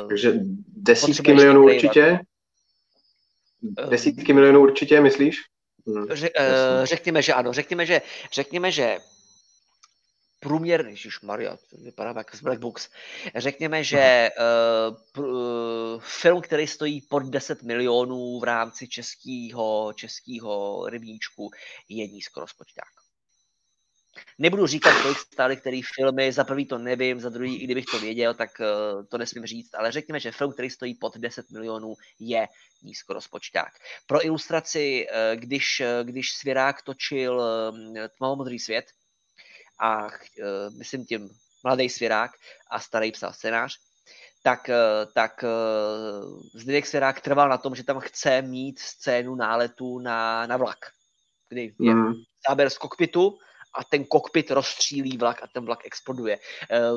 S1: Uh, Takže desítky milionů určitě? Desítky milionů určitě, myslíš?
S2: Hmm, řekněme, že ano. Řekněme, že, řekněme, že průměrný, Ježíš Maria, to vypadá jako z Black Books. Řekněme, že uh, pr- film, který stojí pod 10 milionů v rámci českého českého rybníčku, je nízkorozpočták. Nebudu říkat, kolik stály který filmy, za prvý to nevím, za druhý, i kdybych to věděl, tak uh, to nesmím říct, ale řekněme, že film, který stojí pod 10 milionů, je nízkorozpočták. Pro ilustraci, uh, když, když Svěrák točil Tmavomodrý svět, a uh, myslím tím mladý svěrák a starý psal scénář, tak, uh, tak uh, Zdeněk Svěrák trval na tom, že tam chce mít scénu náletu na, na vlak, kdy je mm. záběr z kokpitu a ten kokpit rozstřílí vlak a ten vlak exploduje.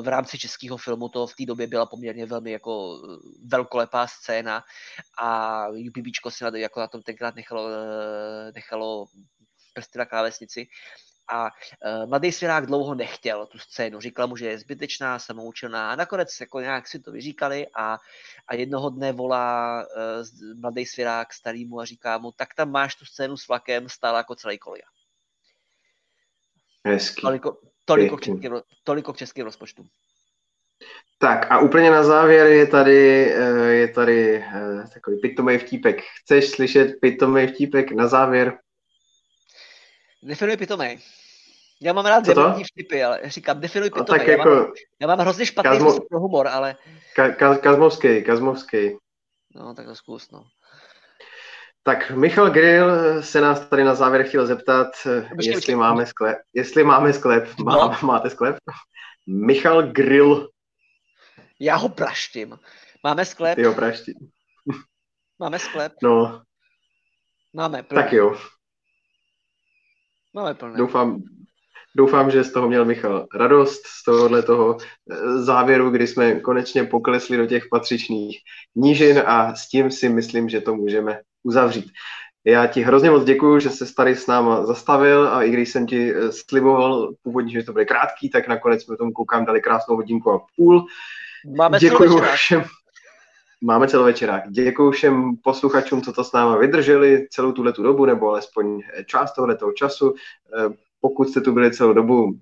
S2: V rámci českého filmu to v té době byla poměrně velmi jako velkolepá scéna a UPBčko si na, jako na tom tenkrát nechalo, nechalo prsty na klávesnici a uh, mladý svěrák dlouho nechtěl tu scénu, říkal mu, že je zbytečná, samoučená a nakonec jako nějak si to vyříkali a, a jednoho dne volá uh, mladý svěrák starýmu a říká mu, tak tam máš tu scénu s vlakem, stále jako celý kolia.
S1: Hezký.
S2: Toliko, toliko, k českým, toliko k českým rozpočtům.
S1: Tak a úplně na závěr je tady, eh, je tady takový pitomý vtípek. Chceš slyšet pitomý vtípek na závěr?
S2: Definuj pitomej. Já mám rád debilní vtipy, ale říkám, definuj pitomej. No, tak já,
S1: jako,
S2: mám, já mám hrozně špatný kazmo, pro humor, ale...
S1: Ka, ka, kazmovský, kazmovský.
S2: No, tak to zkus, no.
S1: Tak Michal Grill se nás tady na závěr chtěl zeptat, počkej, jestli počkej. máme sklep. Jestli máme sklep. Má, no. Máte sklep? Michal Grill.
S2: Já ho praštím. Máme sklep?
S1: Ty ho praštím.
S2: Máme sklep?
S1: No.
S2: Máme plný.
S1: Tak jo.
S2: Máme plné.
S1: Doufám, Doufám, že z toho měl Michal radost, z tohohle toho eh, závěru, kdy jsme konečně poklesli do těch patřičných nížin a s tím si myslím, že to můžeme uzavřít. Já ti hrozně moc děkuji, že se tady s náma zastavil a i když jsem ti eh, sliboval původně, že to bude krátký, tak nakonec jsme tomu koukám dali krásnou hodinku a půl.
S2: Máme děkuji všem.
S1: Máme celovečerák. Děkuji všem posluchačům, co to s náma vydrželi celou tuhle tu dobu, nebo alespoň část tohoto času. Pokud jste tu byli celou dobu,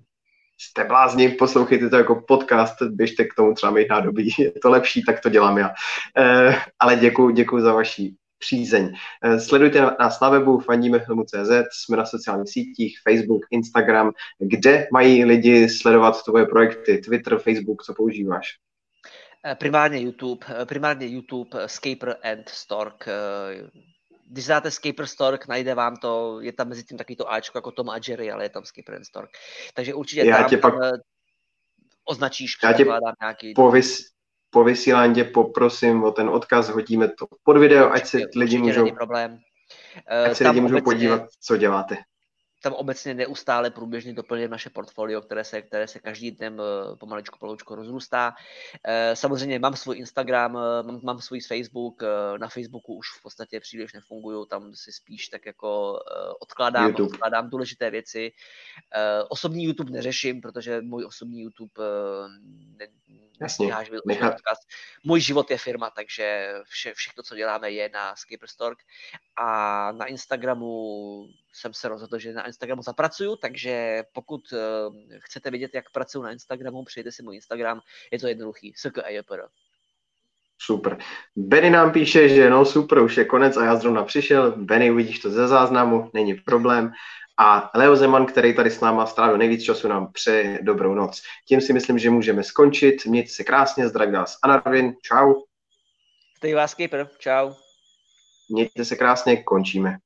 S1: jste blázni, poslouchejte to jako podcast, běžte k tomu třeba mít nádobí, je to lepší, tak to dělám já. Eh, ale děkuji, děkuji za vaši přízeň. Eh, sledujte nás na webu fandimefilmu.cz, jsme na sociálních sítích, Facebook, Instagram, kde mají lidi sledovat tvoje projekty, Twitter, Facebook, co používáš?
S2: Eh, primárně YouTube, primárně YouTube, Scaper and Stork, když dáte Skipper Stork, najde vám to, je tam mezi tím takový to Ačko jako Tom a Jerry, ale je tam Skipper and Stork. Takže určitě já tam, tě pak, tam označíš,
S1: já tě nějaký... Po, vys, po vysílání tě poprosím o ten odkaz, hodíme to pod video, ať se lidi můžou...
S2: problém.
S1: Ať se lidi můžou podívat, co děláte
S2: tam obecně neustále průběžně doplňujeme naše portfolio, které se, které se každý den eh, pomaličku poloučku rozrůstá. Eh, samozřejmě mám svůj Instagram, eh, mám, mám svůj Facebook, na Facebooku už v podstatě příliš nefungují, tam si spíš tak jako odkládám, odkládám důležité věci. Osobní YouTube neřeším, protože můj osobní YouTube ne, nestíháš odkaz. Můj život je firma, takže vše, všechno, co děláme, je na Skipperstork a na Instagramu jsem se rozhodl, že na Instagramu zapracuju, takže pokud uh, chcete vidět, jak pracuji na Instagramu, přijďte si můj Instagram, je to jednoduchý, SKAJPR.
S1: Super. Benny nám píše, že no super, už je konec a já zrovna přišel. Benny, uvidíš to ze záznamu, není problém. A Leo Zeman, který tady s náma strávil nejvíc času, nám přeje dobrou noc. Tím si myslím, že můžeme skončit. Mějte se krásně, zdraví vás Anarvin, čau.
S2: Stay vás, Čau.
S1: Mějte se krásně, končíme.